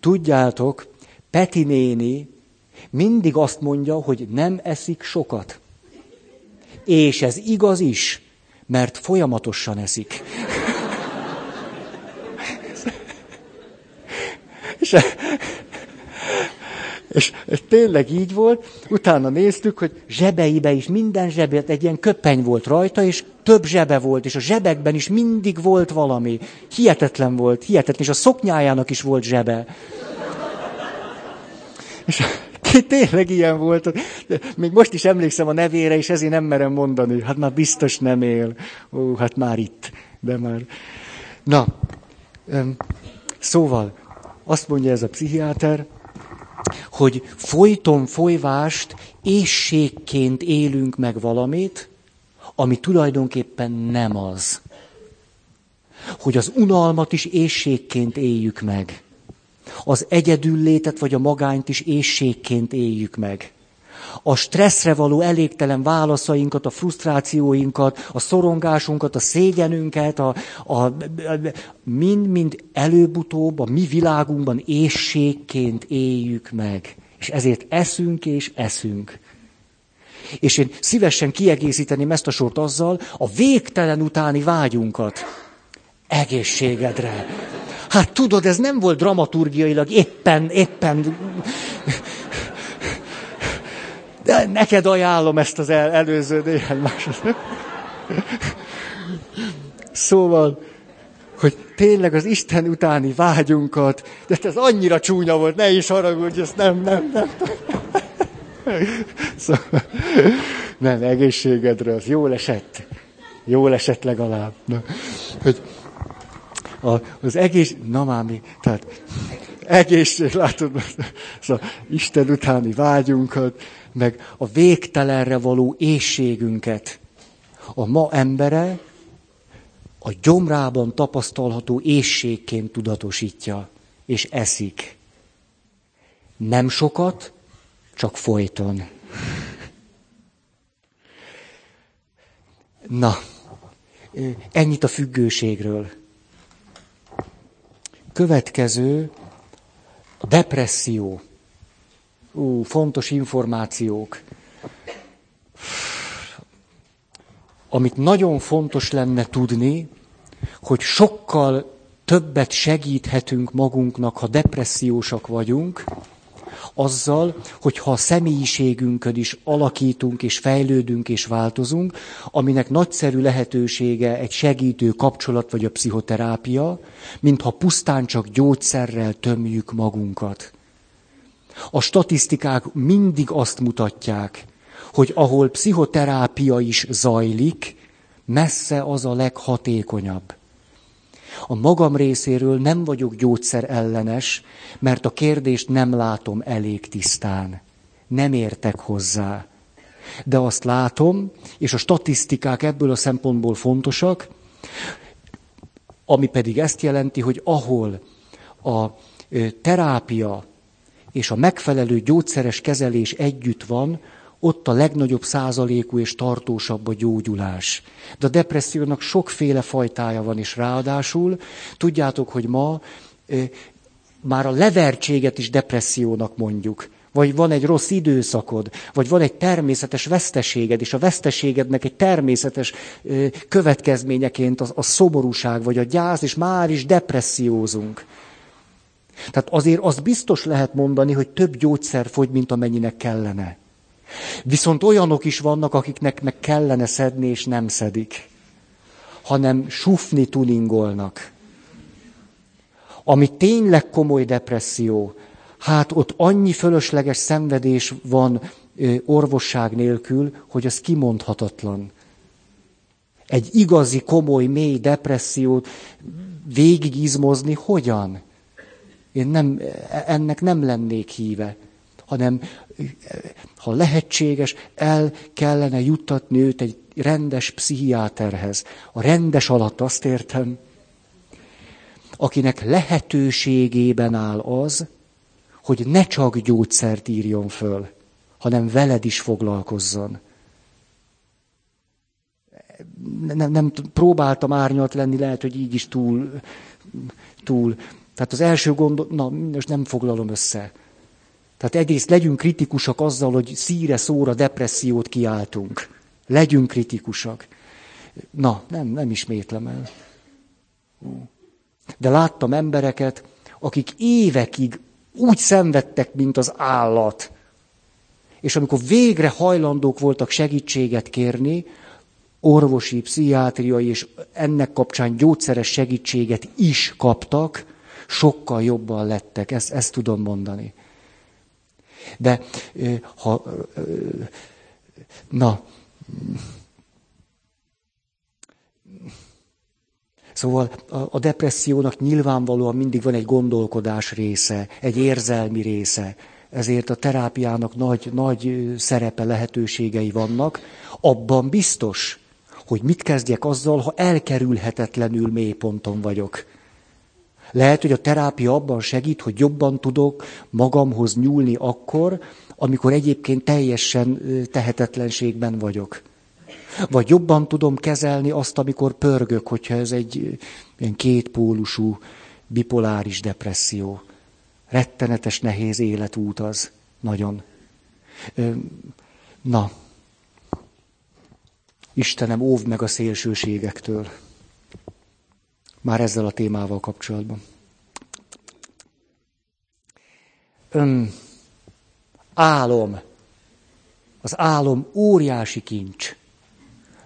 Tudjátok, Peti néni mindig azt mondja, hogy nem eszik sokat. És ez igaz is mert folyamatosan eszik. és, és, tényleg így volt, utána néztük, hogy zsebeibe is, minden zsebet, egy ilyen köpeny volt rajta, és több zsebe volt, és a zsebekben is mindig volt valami. Hihetetlen volt, hihetetlen, és a szoknyájának is volt zsebe. És (laughs) tényleg ilyen volt. Még most is emlékszem a nevére, és ezért nem merem mondani. Hát már biztos nem él. Ó, hát már itt. De már... Na, szóval, azt mondja ez a pszichiáter, hogy folyton folyvást éjségként élünk meg valamit, ami tulajdonképpen nem az. Hogy az unalmat is éjségként éljük meg az egyedüllétet vagy a magányt is éjségként éljük meg. A stresszre való elégtelen válaszainkat, a frusztrációinkat, a szorongásunkat, a szégyenünket, a, a, mind-mind előbb-utóbb a mi világunkban éjségként éljük meg. És ezért eszünk és eszünk. És én szívesen kiegészíteném ezt a sort azzal, a végtelen utáni vágyunkat. Egészségedre, Hát tudod, ez nem volt dramaturgiailag éppen, éppen... De neked ajánlom ezt az el, előző néhány másodperc. Szóval, hogy tényleg az Isten utáni vágyunkat, de ez annyira csúnya volt, ne is haragudj, ezt nem, nem, nem. Szóval, nem, egészségedre, az jól esett. Jól esett legalább. Na, hogy a, az egész, na már mi, tehát egészség, látod, szóval Isten utáni vágyunkat, meg a végtelenre való éjségünket. A ma embere a gyomrában tapasztalható éjségként tudatosítja, és eszik. Nem sokat, csak folyton. Na, ennyit a függőségről. Következő, depresszió. Ú, fontos információk. amit nagyon fontos lenne tudni, hogy sokkal többet segíthetünk magunknak, ha depressziósak vagyunk, azzal, hogyha a személyiségünkön is alakítunk és fejlődünk és változunk, aminek nagyszerű lehetősége egy segítő kapcsolat vagy a pszichoterápia, mintha pusztán csak gyógyszerrel tömjük magunkat. A statisztikák mindig azt mutatják, hogy ahol pszichoterápia is zajlik, messze az a leghatékonyabb. A magam részéről nem vagyok gyógyszer ellenes, mert a kérdést nem látom elég tisztán. Nem értek hozzá. De azt látom, és a statisztikák ebből a szempontból fontosak, ami pedig ezt jelenti, hogy ahol a terápia és a megfelelő gyógyszeres kezelés együtt van, ott a legnagyobb százalékú és tartósabb a gyógyulás. De a depressziónak sokféle fajtája van, és ráadásul tudjátok, hogy ma már a levertséget is depressziónak mondjuk. Vagy van egy rossz időszakod, vagy van egy természetes veszteséged, és a veszteségednek egy természetes e, következményeként a, a szomorúság, vagy a gyász, és már is depressziózunk. Tehát azért azt biztos lehet mondani, hogy több gyógyszer fogy, mint amennyinek kellene. Viszont olyanok is vannak, akiknek meg kellene szedni, és nem szedik, hanem sufni tuningolnak. Ami tényleg komoly depresszió, hát ott annyi fölösleges szenvedés van orvosság nélkül, hogy az kimondhatatlan. Egy igazi, komoly, mély depressziót végigizmozni hogyan? Én nem, ennek nem lennék híve, hanem ha lehetséges, el kellene juttatni őt egy rendes pszichiáterhez. A rendes alatt azt értem, akinek lehetőségében áll az, hogy ne csak gyógyszert írjon föl, hanem veled is foglalkozzon. Nem, nem próbáltam árnyalt lenni, lehet, hogy így is túl, túl. Tehát az első gond, na, most nem foglalom össze. Tehát egyrészt legyünk kritikusak azzal, hogy szíre szóra depressziót kiáltunk. Legyünk kritikusak. Na, nem, nem ismétlem el. De láttam embereket, akik évekig úgy szenvedtek, mint az állat. És amikor végre hajlandók voltak segítséget kérni, orvosi, pszichiátriai és ennek kapcsán gyógyszeres segítséget is kaptak, sokkal jobban lettek, ezt, ezt tudom mondani. De ha, na, Szóval a, depressziónak nyilvánvalóan mindig van egy gondolkodás része, egy érzelmi része. Ezért a terápiának nagy, nagy szerepe, lehetőségei vannak. Abban biztos, hogy mit kezdjek azzal, ha elkerülhetetlenül mélyponton vagyok. Lehet, hogy a terápia abban segít, hogy jobban tudok magamhoz nyúlni akkor, amikor egyébként teljesen tehetetlenségben vagyok. Vagy jobban tudom kezelni azt, amikor pörgök, hogyha ez egy ilyen kétpólusú, bipoláris depresszió. Rettenetes, nehéz életút az. Nagyon. Na, Istenem, óv meg a szélsőségektől már ezzel a témával kapcsolatban. Ön, álom. Az álom óriási kincs.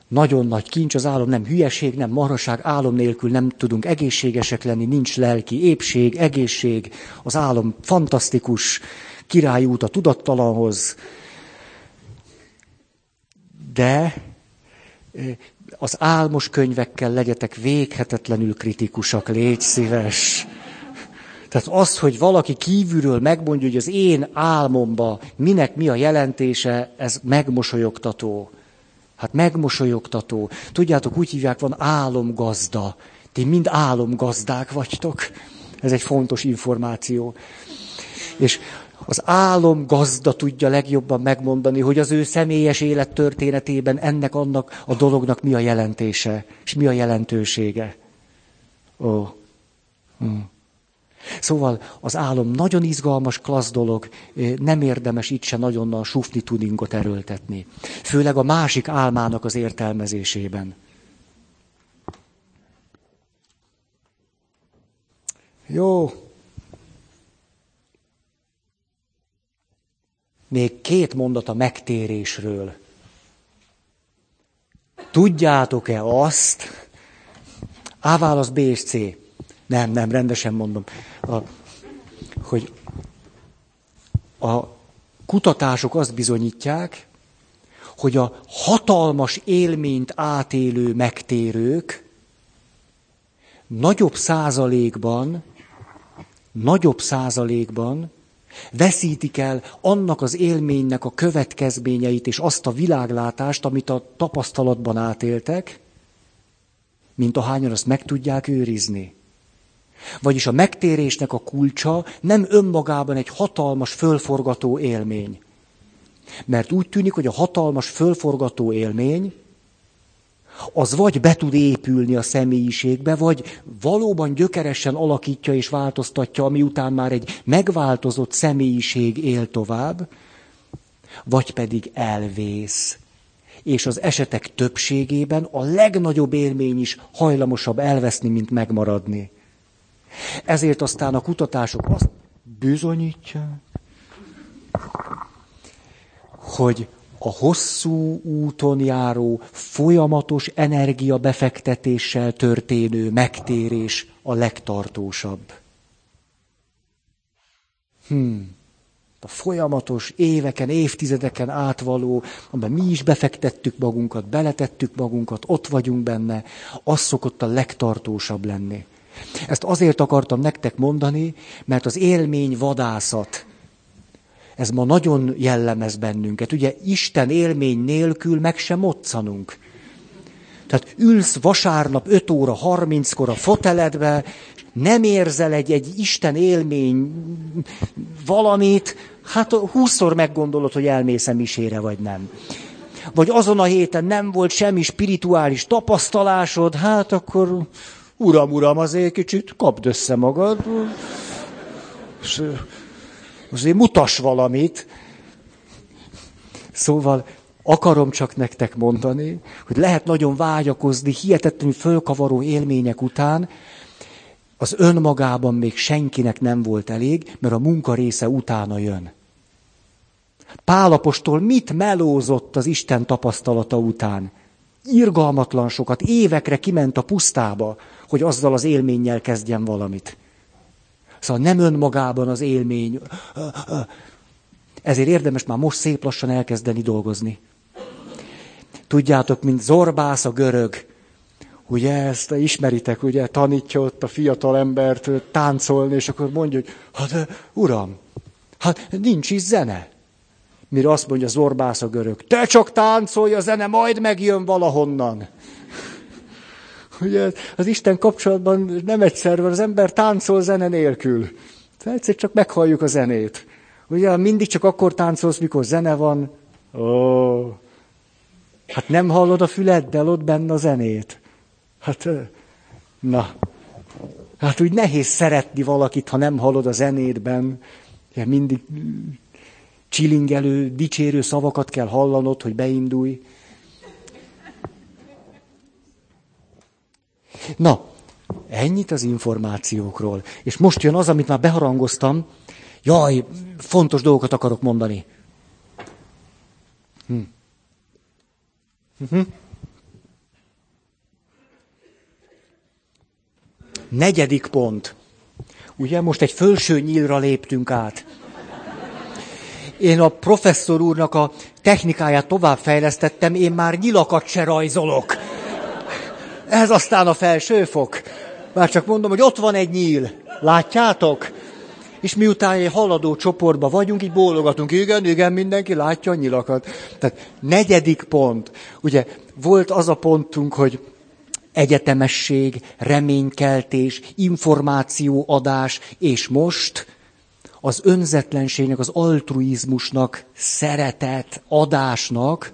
Nagyon nagy kincs, az álom nem hülyeség, nem maraság, álom nélkül nem tudunk egészségesek lenni, nincs lelki épség, egészség. Az álom fantasztikus, király út a tudattalanhoz. De az álmos könyvekkel legyetek véghetetlenül kritikusak, légy szíves. Tehát az, hogy valaki kívülről megmondja, hogy az én álmomba minek mi a jelentése, ez megmosolyogtató. Hát megmosolyogtató. Tudjátok, úgy hívják, van álomgazda. Ti mind álomgazdák vagytok. Ez egy fontos információ. És az álom gazda tudja legjobban megmondani, hogy az ő személyes élet történetében ennek annak a dolognak mi a jelentése, és mi a jelentősége. Ó. Hm. Szóval az álom nagyon izgalmas, klassz dolog, nem érdemes itt se nagyon a sufni tuningot erőltetni. Főleg a másik álmának az értelmezésében. Jó. Még két mondat a megtérésről. Tudjátok-e azt, A válasz B és C. Nem, nem, rendesen mondom. A, hogy a kutatások azt bizonyítják, hogy a hatalmas élményt átélő megtérők nagyobb százalékban, nagyobb százalékban veszítik el annak az élménynek a következményeit és azt a világlátást, amit a tapasztalatban átéltek, mint ahányan azt meg tudják őrizni. Vagyis a megtérésnek a kulcsa nem önmagában egy hatalmas fölforgató élmény. Mert úgy tűnik, hogy a hatalmas fölforgató élmény az vagy be tud épülni a személyiségbe, vagy valóban gyökeresen alakítja és változtatja, ami után már egy megváltozott személyiség él tovább, vagy pedig elvész. És az esetek többségében a legnagyobb élmény is hajlamosabb elveszni, mint megmaradni. Ezért aztán a kutatások azt bizonyítják, hogy a hosszú úton járó, folyamatos energiabefektetéssel történő megtérés a legtartósabb. Hmm. A folyamatos, éveken, évtizedeken átvaló, amiben mi is befektettük magunkat, beletettük magunkat, ott vagyunk benne, az szokott a legtartósabb lenni. Ezt azért akartam nektek mondani, mert az élmény vadászat, ez ma nagyon jellemez bennünket. Ugye Isten élmény nélkül meg sem moccanunk. Tehát ülsz vasárnap 5 óra 30-kor a foteledbe, nem érzel egy, egy Isten élmény valamit, hát húszszor meggondolod, hogy elmész-e misére, vagy nem. Vagy azon a héten nem volt semmi spirituális tapasztalásod, hát akkor uram, uram, azért kicsit kapd össze magad. Azért mutas valamit. Szóval akarom csak nektek mondani, hogy lehet nagyon vágyakozni, hihetetlenül fölkavaró élmények után, az önmagában még senkinek nem volt elég, mert a munka része utána jön. Pálapostól mit melózott az Isten tapasztalata után? Irgalmatlan sokat, évekre kiment a pusztába, hogy azzal az élménnyel kezdjen valamit. Szóval nem önmagában az élmény. Ezért érdemes már most szép lassan elkezdeni dolgozni. Tudjátok, mint Zorbász a görög. Ugye ezt ismeritek, ugye tanítja ott a fiatal embert táncolni, és akkor mondja, hogy hát uram, hát nincs is zene. Mire azt mondja Zorbász a görög, te csak táncolj, a zene majd megjön valahonnan. Ugye az Isten kapcsolatban nem egyszer van, az ember táncol zene nélkül. Tehát egyszer csak meghalljuk a zenét. Ugye mindig csak akkor táncolsz, mikor zene van. Ó, hát nem hallod a füleddel ott benne a zenét. Hát, na, hát úgy nehéz szeretni valakit, ha nem hallod a zenétben. Mindig csilingelő, dicsérő szavakat kell hallanod, hogy beindulj. Na, ennyit az információkról. És most jön az, amit már beharangoztam. Jaj, fontos dolgokat akarok mondani. Hm. Uh-huh. Negyedik pont. Ugye most egy fölső nyílra léptünk át. Én a professzor úrnak a technikáját továbbfejlesztettem, én már nyilakat se rajzolok. Ez aztán a felsőfok. Már csak mondom, hogy ott van egy nyíl. Látjátok? És miután egy haladó csoportban vagyunk, így bólogatunk. Igen, igen, mindenki látja a nyilakat. Tehát negyedik pont. Ugye volt az a pontunk, hogy egyetemesség, reménykeltés, információadás, és most az önzetlenségnek, az altruizmusnak, szeretet, adásnak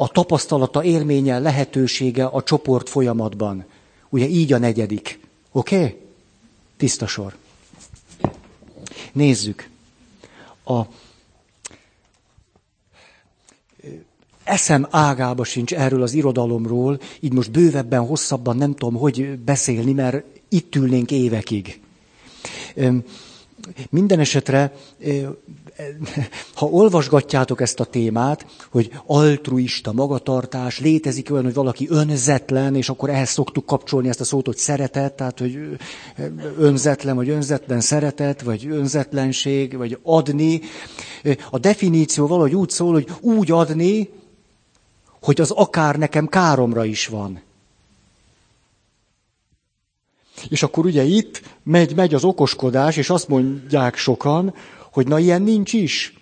a tapasztalata, élménye, lehetősége a csoport folyamatban. Ugye így a negyedik. Oké? Okay? Tiszta sor. Nézzük. A eszem ágába sincs erről az irodalomról, így most bővebben, hosszabban nem tudom, hogy beszélni, mert itt ülnénk évekig. Minden esetre, ha olvasgatjátok ezt a témát, hogy altruista magatartás, létezik olyan, hogy valaki önzetlen, és akkor ehhez szoktuk kapcsolni ezt a szót, hogy szeretet, tehát hogy önzetlen, vagy önzetlen szeretet, vagy önzetlenség, vagy adni. A definíció valahogy úgy szól, hogy úgy adni, hogy az akár nekem káromra is van. És akkor ugye itt megy, megy az okoskodás, és azt mondják sokan, hogy na ilyen nincs is.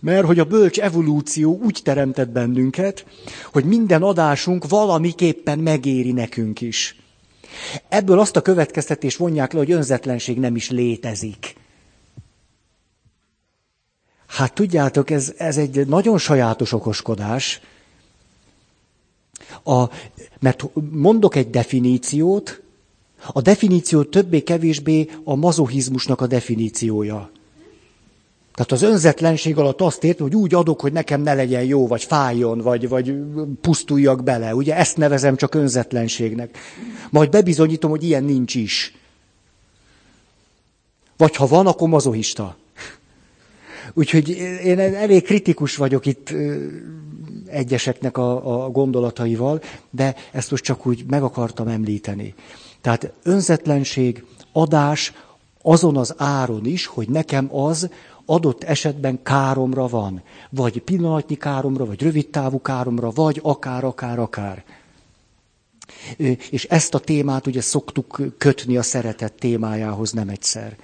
Mert hogy a bölcs evolúció úgy teremtett bennünket, hogy minden adásunk valamiképpen megéri nekünk is. Ebből azt a következtetést vonják le, hogy önzetlenség nem is létezik. Hát tudjátok, ez, ez egy nagyon sajátos okoskodás, a, mert mondok egy definíciót, a definíció többé-kevésbé a mazohizmusnak a definíciója. Tehát az önzetlenség alatt azt értem, hogy úgy adok, hogy nekem ne legyen jó, vagy fájjon, vagy, vagy pusztuljak bele. Ugye ezt nevezem csak önzetlenségnek. Majd bebizonyítom, hogy ilyen nincs is. Vagy ha van, akkor mazohista. Úgyhogy én elég kritikus vagyok itt egyeseknek a, a gondolataival, de ezt most csak úgy meg akartam említeni. Tehát önzetlenség, adás azon az áron is, hogy nekem az adott esetben káromra van. Vagy pillanatnyi káromra, vagy rövidtávú káromra, vagy akár, akár, akár. És ezt a témát ugye szoktuk kötni a szeretet témájához nem egyszer.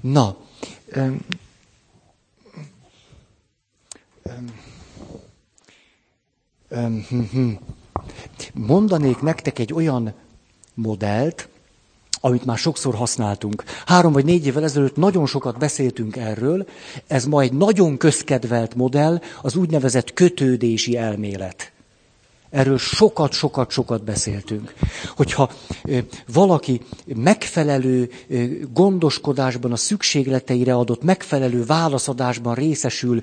Na, öm, hm, hm. mondanék nektek egy olyan modellt, amit már sokszor használtunk. Három vagy négy évvel ezelőtt nagyon sokat beszéltünk erről, ez ma egy nagyon közkedvelt modell, az úgynevezett kötődési elmélet. Erről sokat, sokat, sokat beszéltünk. Hogyha valaki megfelelő gondoskodásban, a szükségleteire adott megfelelő válaszadásban részesül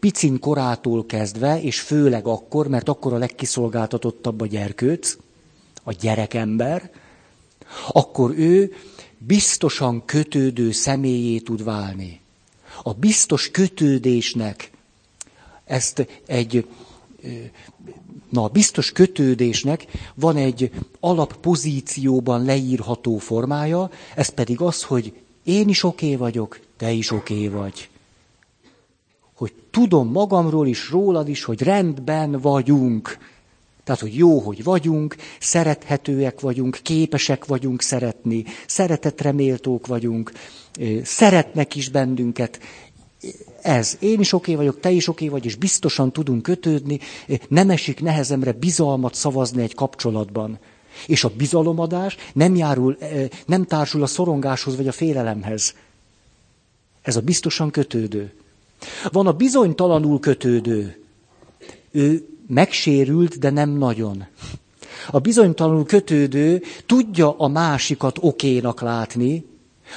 picin korától kezdve, és főleg akkor, mert akkor a legkiszolgáltatottabb a gyerkőc, a gyerekember, akkor ő biztosan kötődő személyé tud válni. A biztos kötődésnek ezt egy Na, a biztos kötődésnek van egy alappozícióban leírható formája, ez pedig az, hogy én is oké okay vagyok, te is oké okay vagy. Hogy tudom magamról is, rólad is, hogy rendben vagyunk. Tehát, hogy jó, hogy vagyunk, szerethetőek vagyunk, képesek vagyunk szeretni, szeretetre méltók vagyunk, szeretnek is bennünket. Ez. Én is oké vagyok, te is oké vagy, és biztosan tudunk kötődni. Nem esik nehezemre bizalmat szavazni egy kapcsolatban. És a bizalomadás nem, járul, nem társul a szorongáshoz vagy a félelemhez. Ez a biztosan kötődő. Van a bizonytalanul kötődő. Ő megsérült, de nem nagyon. A bizonytalanul kötődő tudja a másikat okénak látni,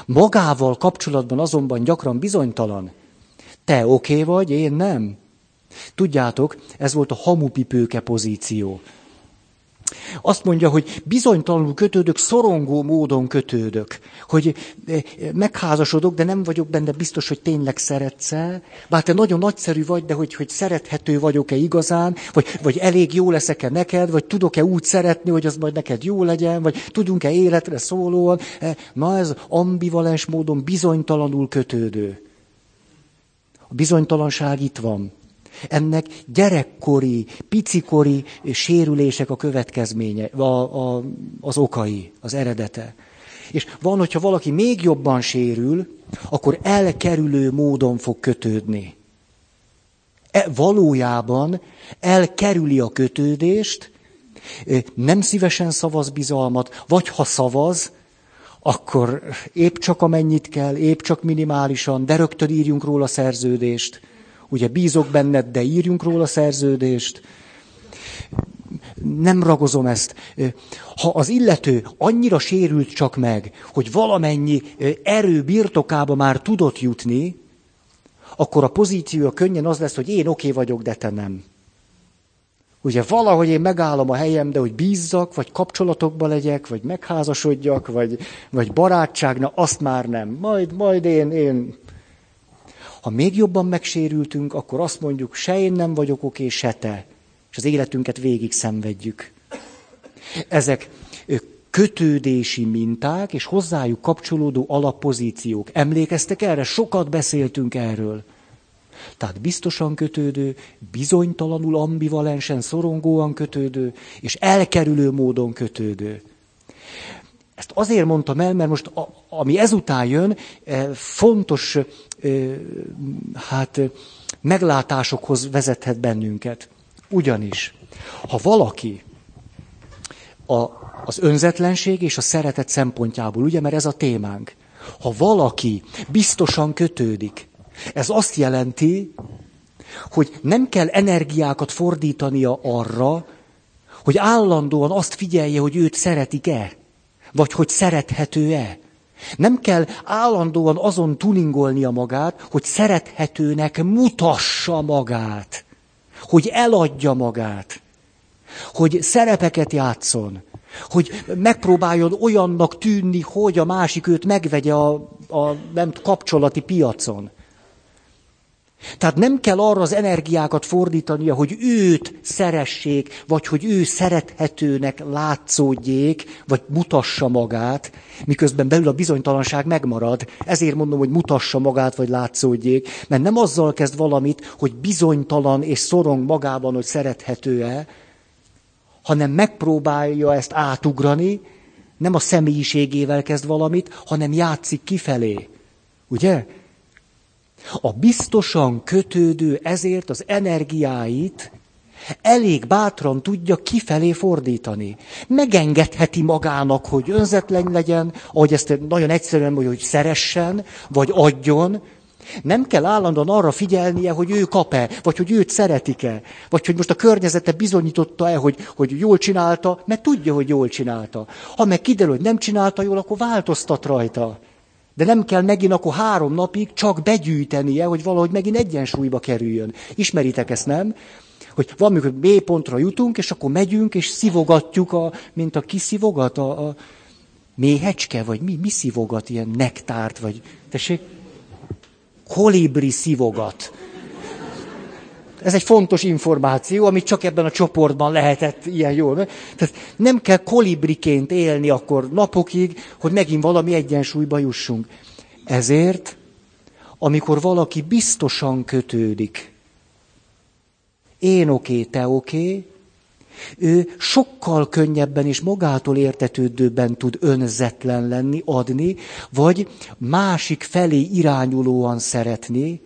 magával kapcsolatban azonban gyakran bizonytalan. Te oké vagy, én nem. Tudjátok, ez volt a hamupipőke pozíció. Azt mondja, hogy bizonytalanul kötődök, szorongó módon kötődök. Hogy eh, megházasodok, de nem vagyok benne biztos, hogy tényleg szeretsz -e. Bár te nagyon nagyszerű vagy, de hogy, hogy szerethető vagyok-e igazán, vagy, vagy elég jó leszek-e neked, vagy tudok-e úgy szeretni, hogy az majd neked jó legyen, vagy tudunk-e életre szólóan. Eh, na ez ambivalens módon bizonytalanul kötődő. A bizonytalanság itt van. Ennek gyerekkori, picikori sérülések a következménye, a, a, az okai, az eredete. És van, hogyha valaki még jobban sérül, akkor elkerülő módon fog kötődni. E, valójában elkerüli a kötődést, nem szívesen szavaz bizalmat, vagy ha szavaz, akkor épp csak amennyit kell, épp csak minimálisan, de rögtön írjunk róla szerződést. Ugye bízok benned, de írjunk róla szerződést. nem ragozom ezt. Ha az illető annyira sérült csak meg, hogy valamennyi erő birtokába már tudott jutni, akkor a pozíciója könnyen az lesz, hogy én oké okay vagyok, de te nem. Ugye valahogy én megállom a helyem, de hogy bízzak, vagy kapcsolatokba legyek, vagy megházasodjak, vagy, vagy barátságna, azt már nem. Majd, majd én, én. Ha még jobban megsérültünk, akkor azt mondjuk, se én nem vagyok oké, se te. És az életünket végig szenvedjük. Ezek kötődési minták, és hozzájuk kapcsolódó alappozíciók. Emlékeztek erre? Sokat beszéltünk erről. Tehát biztosan kötődő, bizonytalanul ambivalensen, szorongóan kötődő, és elkerülő módon kötődő. Ezt azért mondtam el, mert most a, ami ezután jön, e, fontos e, hát, meglátásokhoz vezethet bennünket. Ugyanis, ha valaki a, az önzetlenség és a szeretet szempontjából, ugye, mert ez a témánk, ha valaki biztosan kötődik, ez azt jelenti, hogy nem kell energiákat fordítania arra, hogy állandóan azt figyelje, hogy őt szeretik-e, vagy hogy szerethető-e. Nem kell állandóan azon tuningolnia magát, hogy szerethetőnek mutassa magát, hogy eladja magát, hogy szerepeket játszon, hogy megpróbáljon olyannak tűnni, hogy a másik őt megvegye a, a nem kapcsolati piacon. Tehát nem kell arra az energiákat fordítania, hogy őt szeressék, vagy hogy ő szerethetőnek látszódjék, vagy mutassa magát, miközben belül a bizonytalanság megmarad. Ezért mondom, hogy mutassa magát, vagy látszódjék, mert nem azzal kezd valamit, hogy bizonytalan és szorong magában, hogy szerethető-e, hanem megpróbálja ezt átugrani, nem a személyiségével kezd valamit, hanem játszik kifelé. Ugye? A biztosan kötődő ezért az energiáit elég bátran tudja kifelé fordítani. Megengedheti magának, hogy önzetlen legyen, ahogy ezt nagyon egyszerűen mondja, hogy szeressen, vagy adjon. Nem kell állandóan arra figyelnie, hogy ő kap-e, vagy hogy őt szeretik-e, vagy hogy most a környezete bizonyította-e, hogy, hogy jól csinálta, mert tudja, hogy jól csinálta. Ha meg kiderül, hogy nem csinálta jól, akkor változtat rajta. De nem kell megint akkor három napig csak begyűjtenie, hogy valahogy megint egyensúlyba kerüljön. Ismeritek ezt, nem? Hogy valamikor B pontra jutunk, és akkor megyünk, és szivogatjuk, a, mint a kiszivogat, a, a méhecske, vagy mi, mi szivogat, ilyen nektárt, vagy tessék, kolibri szivogat. Ez egy fontos információ, amit csak ebben a csoportban lehetett ilyen jól. Tehát nem kell kolibriként élni akkor napokig, hogy megint valami egyensúlyba jussunk. Ezért, amikor valaki biztosan kötődik, én oké, te oké, ő sokkal könnyebben és magától értetődőbben tud önzetlen lenni, adni, vagy másik felé irányulóan szeretni,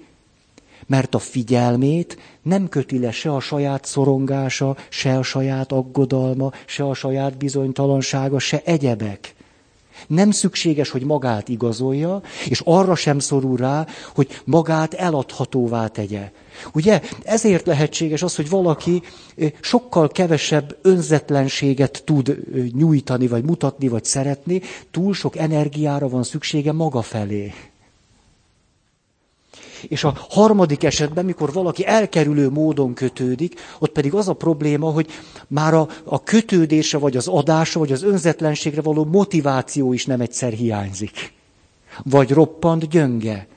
mert a figyelmét nem köti le se a saját szorongása, se a saját aggodalma, se a saját bizonytalansága, se egyebek. Nem szükséges, hogy magát igazolja, és arra sem szorul rá, hogy magát eladhatóvá tegye. Ugye ezért lehetséges az, hogy valaki sokkal kevesebb önzetlenséget tud nyújtani, vagy mutatni, vagy szeretni, túl sok energiára van szüksége maga felé. És a harmadik esetben, mikor valaki elkerülő módon kötődik, ott pedig az a probléma, hogy már a, a kötődése, vagy az adása, vagy az önzetlenségre való motiváció is nem egyszer hiányzik. Vagy roppant gyönge.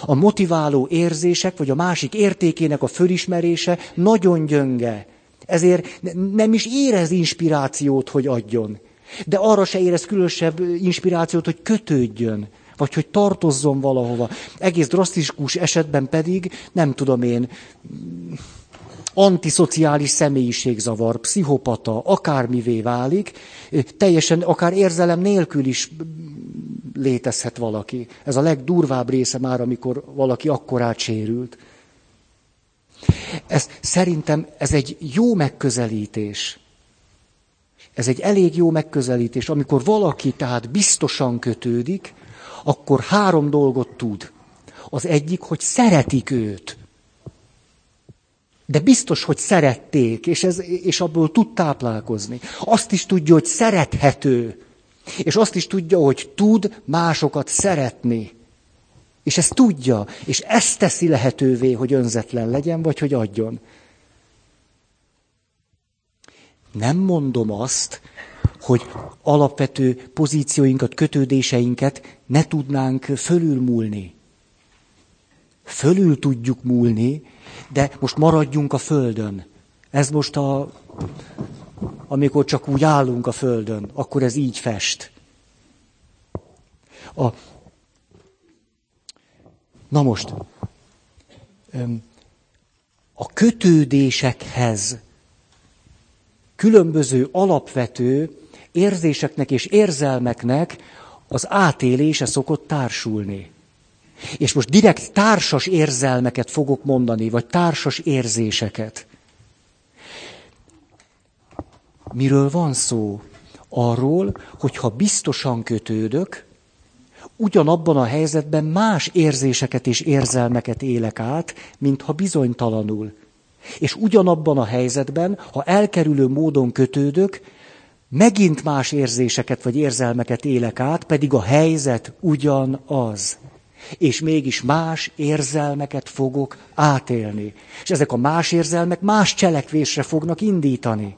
A motiváló érzések, vagy a másik értékének a fölismerése nagyon gyönge. Ezért nem is érez inspirációt, hogy adjon. De arra se érez különösebb inspirációt, hogy kötődjön vagy hogy tartozzon valahova. Egész drasztikus esetben pedig, nem tudom én, antiszociális személyiségzavar, pszichopata, akármivé válik, teljesen akár érzelem nélkül is létezhet valaki. Ez a legdurvább része már, amikor valaki akkorát sérült. Ez, szerintem ez egy jó megközelítés. Ez egy elég jó megközelítés, amikor valaki tehát biztosan kötődik, akkor három dolgot tud. Az egyik, hogy szeretik őt. De biztos, hogy szerették, és, ez, és abból tud táplálkozni. Azt is tudja, hogy szerethető. És azt is tudja, hogy tud másokat szeretni. És ezt tudja, és ezt teszi lehetővé, hogy önzetlen legyen, vagy hogy adjon. Nem mondom azt, hogy alapvető pozícióinkat, kötődéseinket ne tudnánk fölülmúlni. Fölül tudjuk múlni, de most maradjunk a földön. Ez most a, amikor csak úgy állunk a földön, akkor ez így fest. A, na most, a kötődésekhez különböző alapvető érzéseknek és érzelmeknek az átélése szokott társulni. És most direkt társas érzelmeket fogok mondani, vagy társas érzéseket. Miről van szó? Arról, hogyha biztosan kötődök, ugyanabban a helyzetben más érzéseket és érzelmeket élek át, mintha bizonytalanul. És ugyanabban a helyzetben, ha elkerülő módon kötődök, megint más érzéseket vagy érzelmeket élek át, pedig a helyzet ugyanaz. És mégis más érzelmeket fogok átélni. És ezek a más érzelmek más cselekvésre fognak indítani.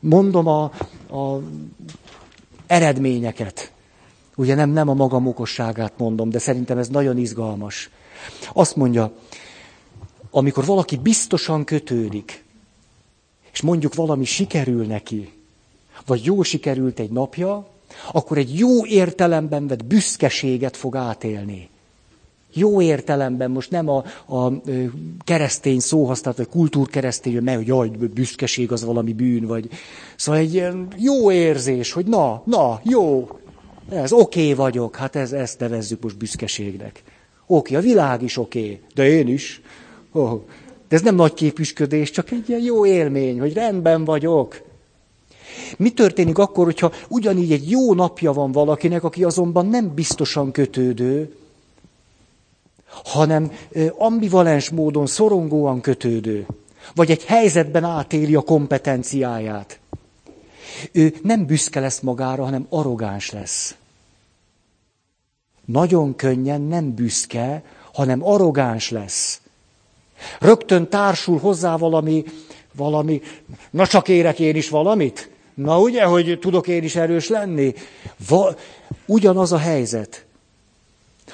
Mondom a, a eredményeket. Ugye nem, nem a magam okosságát mondom, de szerintem ez nagyon izgalmas. Azt mondja, amikor valaki biztosan kötődik, és mondjuk valami sikerül neki, vagy jó sikerült egy napja, akkor egy jó értelemben vett büszkeséget fog átélni. Jó értelemben, most nem a, a keresztény szóhasználat, vagy kultúrkeresztény, mert hogy jaj, büszkeség az valami bűn, vagy... Szóval egy ilyen jó érzés, hogy na, na, jó, ez oké okay vagyok, hát ez, ezt nevezzük most büszkeségnek. Oké, okay, a világ is oké, okay, de én is. Oh, de ez nem nagy képüsködés, csak egy ilyen jó élmény, hogy rendben vagyok. Mi történik akkor, hogyha ugyanígy egy jó napja van valakinek, aki azonban nem biztosan kötődő, hanem ambivalens módon, szorongóan kötődő, vagy egy helyzetben átéli a kompetenciáját. Ő nem büszke lesz magára, hanem arrogáns lesz. Nagyon könnyen nem büszke, hanem arrogáns lesz. Rögtön társul hozzá valami, valami, na csak érek én is valamit? Na ugye, hogy tudok én is erős lenni? Va, ugyanaz a helyzet.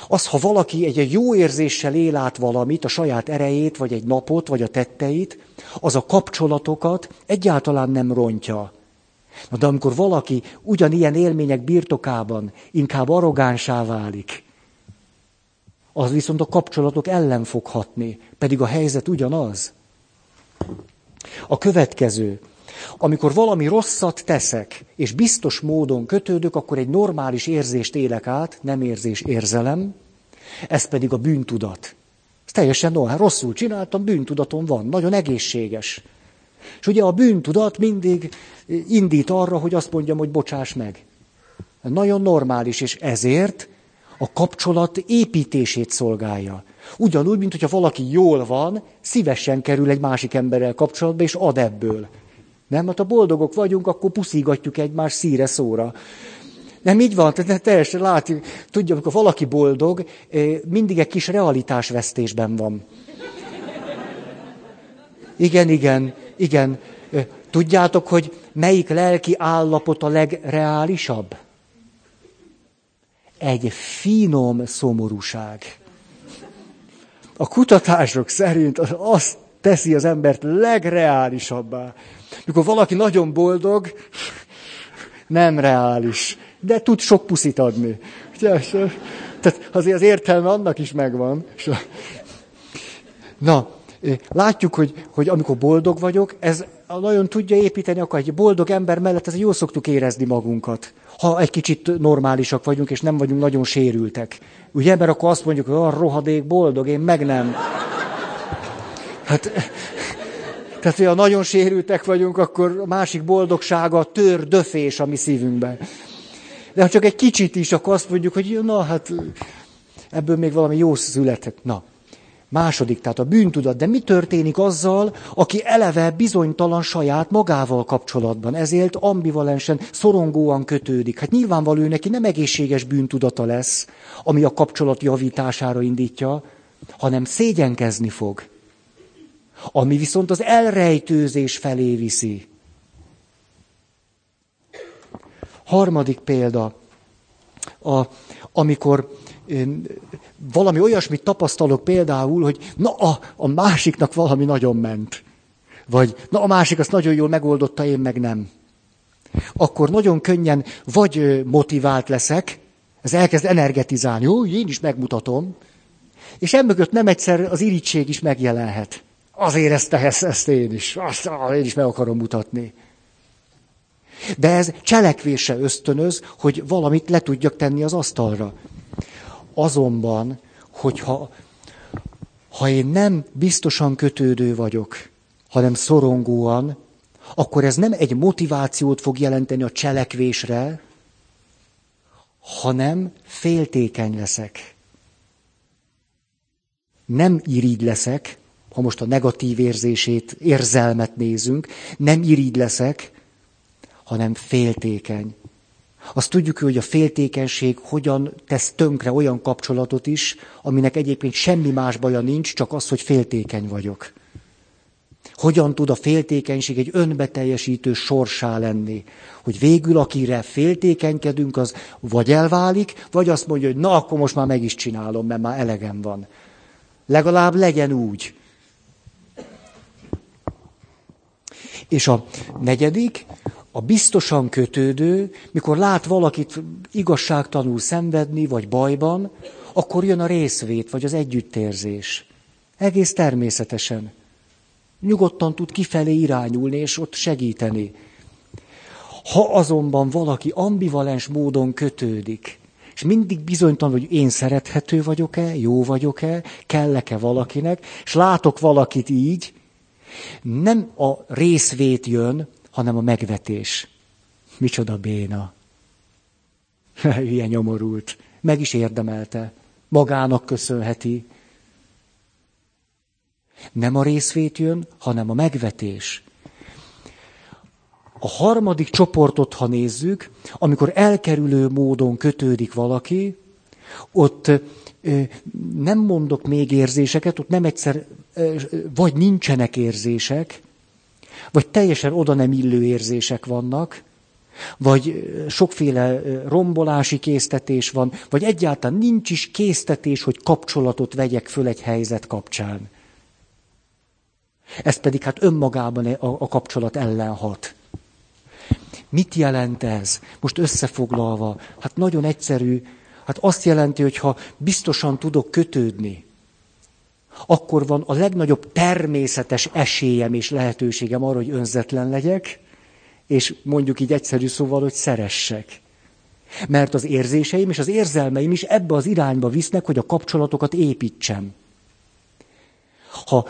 Az, ha valaki egy, egy jó érzéssel él át valamit, a saját erejét, vagy egy napot, vagy a tetteit, az a kapcsolatokat egyáltalán nem rontja. Na de amikor valaki ugyanilyen élmények birtokában inkább arrogánsá válik, az viszont a kapcsolatok ellen fog hatni, pedig a helyzet ugyanaz. A következő, amikor valami rosszat teszek, és biztos módon kötődök, akkor egy normális érzést élek át, nem érzés, érzelem, ez pedig a bűntudat. Ez teljesen no, rosszul csináltam, bűntudatom van, nagyon egészséges. És ugye a bűntudat mindig indít arra, hogy azt mondjam, hogy bocsáss meg. Nagyon normális, és ezért a kapcsolat építését szolgálja. Ugyanúgy, mint hogyha valaki jól van, szívesen kerül egy másik emberrel kapcsolatba, és ad ebből. Nem, hát ha boldogok vagyunk, akkor puszigatjuk egymás szíre szóra. Nem így van, tehát teljesen látjuk. Tudja, amikor valaki boldog, eh, mindig egy kis realitásvesztésben van. Igen, igen, igen. Eh, tudjátok, hogy melyik lelki állapot a legreálisabb? Egy finom szomorúság. A kutatások szerint azt teszi az embert legreálisabbá. Mikor valaki nagyon boldog, nem reális, de tud sok puszit adni. Tehát azért az értelme annak is megvan. Na, látjuk, hogy, hogy amikor boldog vagyok, ez nagyon tudja építeni, akkor egy boldog ember mellett ez jól szoktuk érezni magunkat. Ha egy kicsit normálisak vagyunk, és nem vagyunk nagyon sérültek. Ugye, mert akkor azt mondjuk, hogy a rohadék boldog, én meg nem. Hát tehát, ha nagyon sérültek vagyunk, akkor a másik boldogsága tör, döfés a mi szívünkben. De ha csak egy kicsit is, akkor azt mondjuk, hogy na, hát ebből még valami jó született. Na, Második, tehát a bűntudat. De mi történik azzal, aki eleve bizonytalan saját magával kapcsolatban, ezért ambivalensen, szorongóan kötődik? Hát nyilvánvaló neki nem egészséges bűntudata lesz, ami a kapcsolat javítására indítja, hanem szégyenkezni fog. Ami viszont az elrejtőzés felé viszi. Harmadik példa, a, amikor valami olyasmit tapasztalok például, hogy na a, a másiknak valami nagyon ment. Vagy na a másik azt nagyon jól megoldotta, én meg nem. Akkor nagyon könnyen vagy motivált leszek, ez elkezd energetizálni, jó, én is megmutatom, és emögött nem egyszer az irítség is megjelenhet. Azért ezt, ezt, ezt én is, azt én is meg akarom mutatni. De ez cselekvése ösztönöz, hogy valamit le tudjak tenni az asztalra. Azonban, hogyha ha én nem biztosan kötődő vagyok, hanem szorongóan, akkor ez nem egy motivációt fog jelenteni a cselekvésre, hanem féltékeny leszek. Nem irigy leszek, ha most a negatív érzését, érzelmet nézünk, nem irigy leszek, hanem féltékeny. Azt tudjuk, hogy a féltékenység hogyan tesz tönkre olyan kapcsolatot is, aminek egyébként semmi más baja nincs, csak az, hogy féltékeny vagyok. Hogyan tud a féltékenység egy önbeteljesítő sorsá lenni? Hogy végül, akire féltékenykedünk, az vagy elválik, vagy azt mondja, hogy na, akkor most már meg is csinálom, mert már elegem van. Legalább legyen úgy. És a negyedik, a biztosan kötődő, mikor lát valakit igazságtanul szenvedni, vagy bajban, akkor jön a részvét, vagy az együttérzés. Egész természetesen. Nyugodtan tud kifelé irányulni, és ott segíteni. Ha azonban valaki ambivalens módon kötődik, és mindig bizonytalan, hogy én szerethető vagyok-e, jó vagyok-e, kellek-e valakinek, és látok valakit így, nem a részvét jön, hanem a megvetés. Micsoda béna. (laughs) Ilyen nyomorult. Meg is érdemelte. Magának köszönheti. Nem a részvét jön, hanem a megvetés. A harmadik csoportot, ha nézzük, amikor elkerülő módon kötődik valaki, ott nem mondok még érzéseket, ott nem egyszer, vagy nincsenek érzések, vagy teljesen oda nem illő érzések vannak, vagy sokféle rombolási késztetés van, vagy egyáltalán nincs is késztetés, hogy kapcsolatot vegyek föl egy helyzet kapcsán. Ez pedig hát önmagában a, a kapcsolat ellen hat. Mit jelent ez? Most összefoglalva, hát nagyon egyszerű, hát azt jelenti, hogy ha biztosan tudok kötődni, akkor van a legnagyobb természetes esélyem és lehetőségem arra, hogy önzetlen legyek, és mondjuk így egyszerű szóval, hogy szeressek. Mert az érzéseim és az érzelmeim is ebbe az irányba visznek, hogy a kapcsolatokat építsem. Ha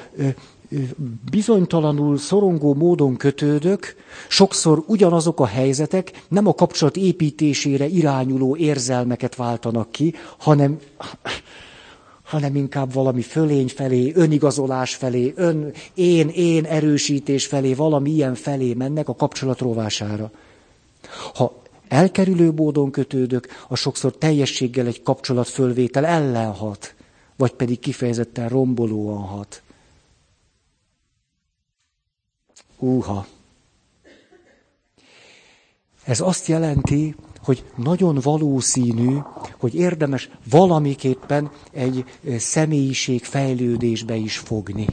bizonytalanul, szorongó módon kötődök, sokszor ugyanazok a helyzetek nem a kapcsolat építésére irányuló érzelmeket váltanak ki, hanem hanem inkább valami fölény felé, önigazolás felé, ön, én, én erősítés felé, valami ilyen felé mennek a kapcsolat rovására. Ha elkerülő módon kötődök, a sokszor teljességgel egy kapcsolat fölvétel ellen hat, vagy pedig kifejezetten rombolóan hat. Úha! Ez azt jelenti, hogy nagyon valószínű, hogy érdemes valamiképpen egy személyiség fejlődésbe is fogni.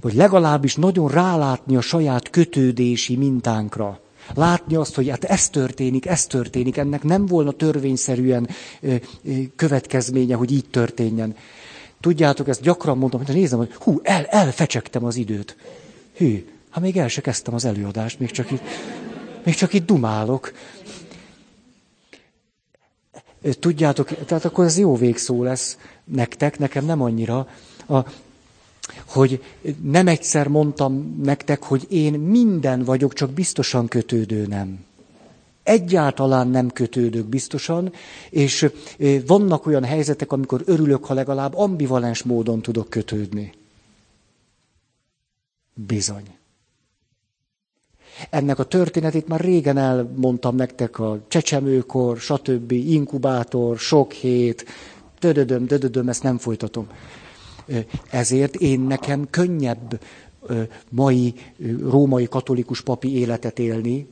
Vagy legalábbis nagyon rálátni a saját kötődési mintánkra. Látni azt, hogy hát ez történik, ez történik, ennek nem volna törvényszerűen következménye, hogy így történjen. Tudjátok, ezt gyakran mondom, hogy nézem, hogy hú, el, elfecsegtem az időt. Hű, ha még el se kezdtem az előadást, még csak itt még csak itt dumálok. Tudjátok, tehát akkor ez jó végszó lesz nektek, nekem nem annyira, a, hogy nem egyszer mondtam nektek, hogy én minden vagyok, csak biztosan kötődő nem. Egyáltalán nem kötődök biztosan, és vannak olyan helyzetek, amikor örülök, ha legalább ambivalens módon tudok kötődni. Bizony. Ennek a történetét már régen elmondtam nektek a csecsemőkor, stb. inkubátor, sok hét, dödödöm, dödödöm, ezt nem folytatom. Ezért én nekem könnyebb mai római katolikus papi életet élni,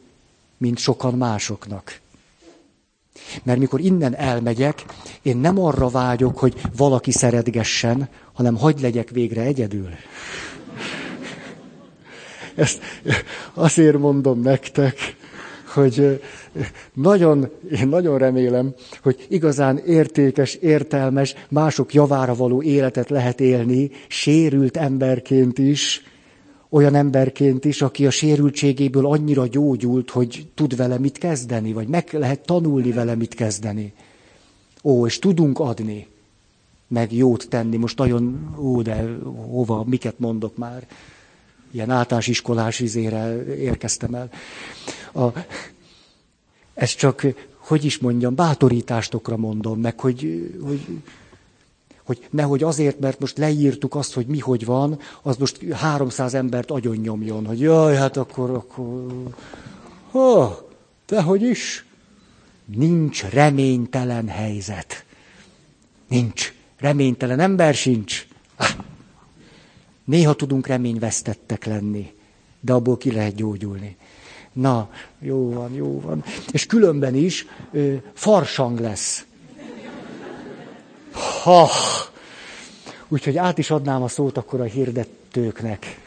mint sokan másoknak. Mert mikor innen elmegyek, én nem arra vágyok, hogy valaki szeretgessen, hanem hagyd legyek végre egyedül. Ezt azért mondom nektek, hogy nagyon, én nagyon remélem, hogy igazán értékes, értelmes, mások javára való életet lehet élni, sérült emberként is, olyan emberként is, aki a sérültségéből annyira gyógyult, hogy tud vele mit kezdeni, vagy meg lehet tanulni vele mit kezdeni. Ó, és tudunk adni, meg jót tenni. Most nagyon, ó, de hova, miket mondok már ilyen általános iskolás izére érkeztem el. A, ez csak, hogy is mondjam, bátorítástokra mondom, meg hogy, hogy, hogy nehogy azért, mert most leírtuk azt, hogy mi hogy van, az most 300 embert agyon nyomjon, hogy jaj, hát akkor, akkor, ha, hogy is? Nincs reménytelen helyzet. Nincs. Reménytelen ember sincs. Néha tudunk reményvesztettek lenni, de abból ki lehet gyógyulni. Na, jó van, jó van. És különben is ö, farsang lesz. Ha! Úgyhogy át is adnám a szót akkor a hirdetőknek.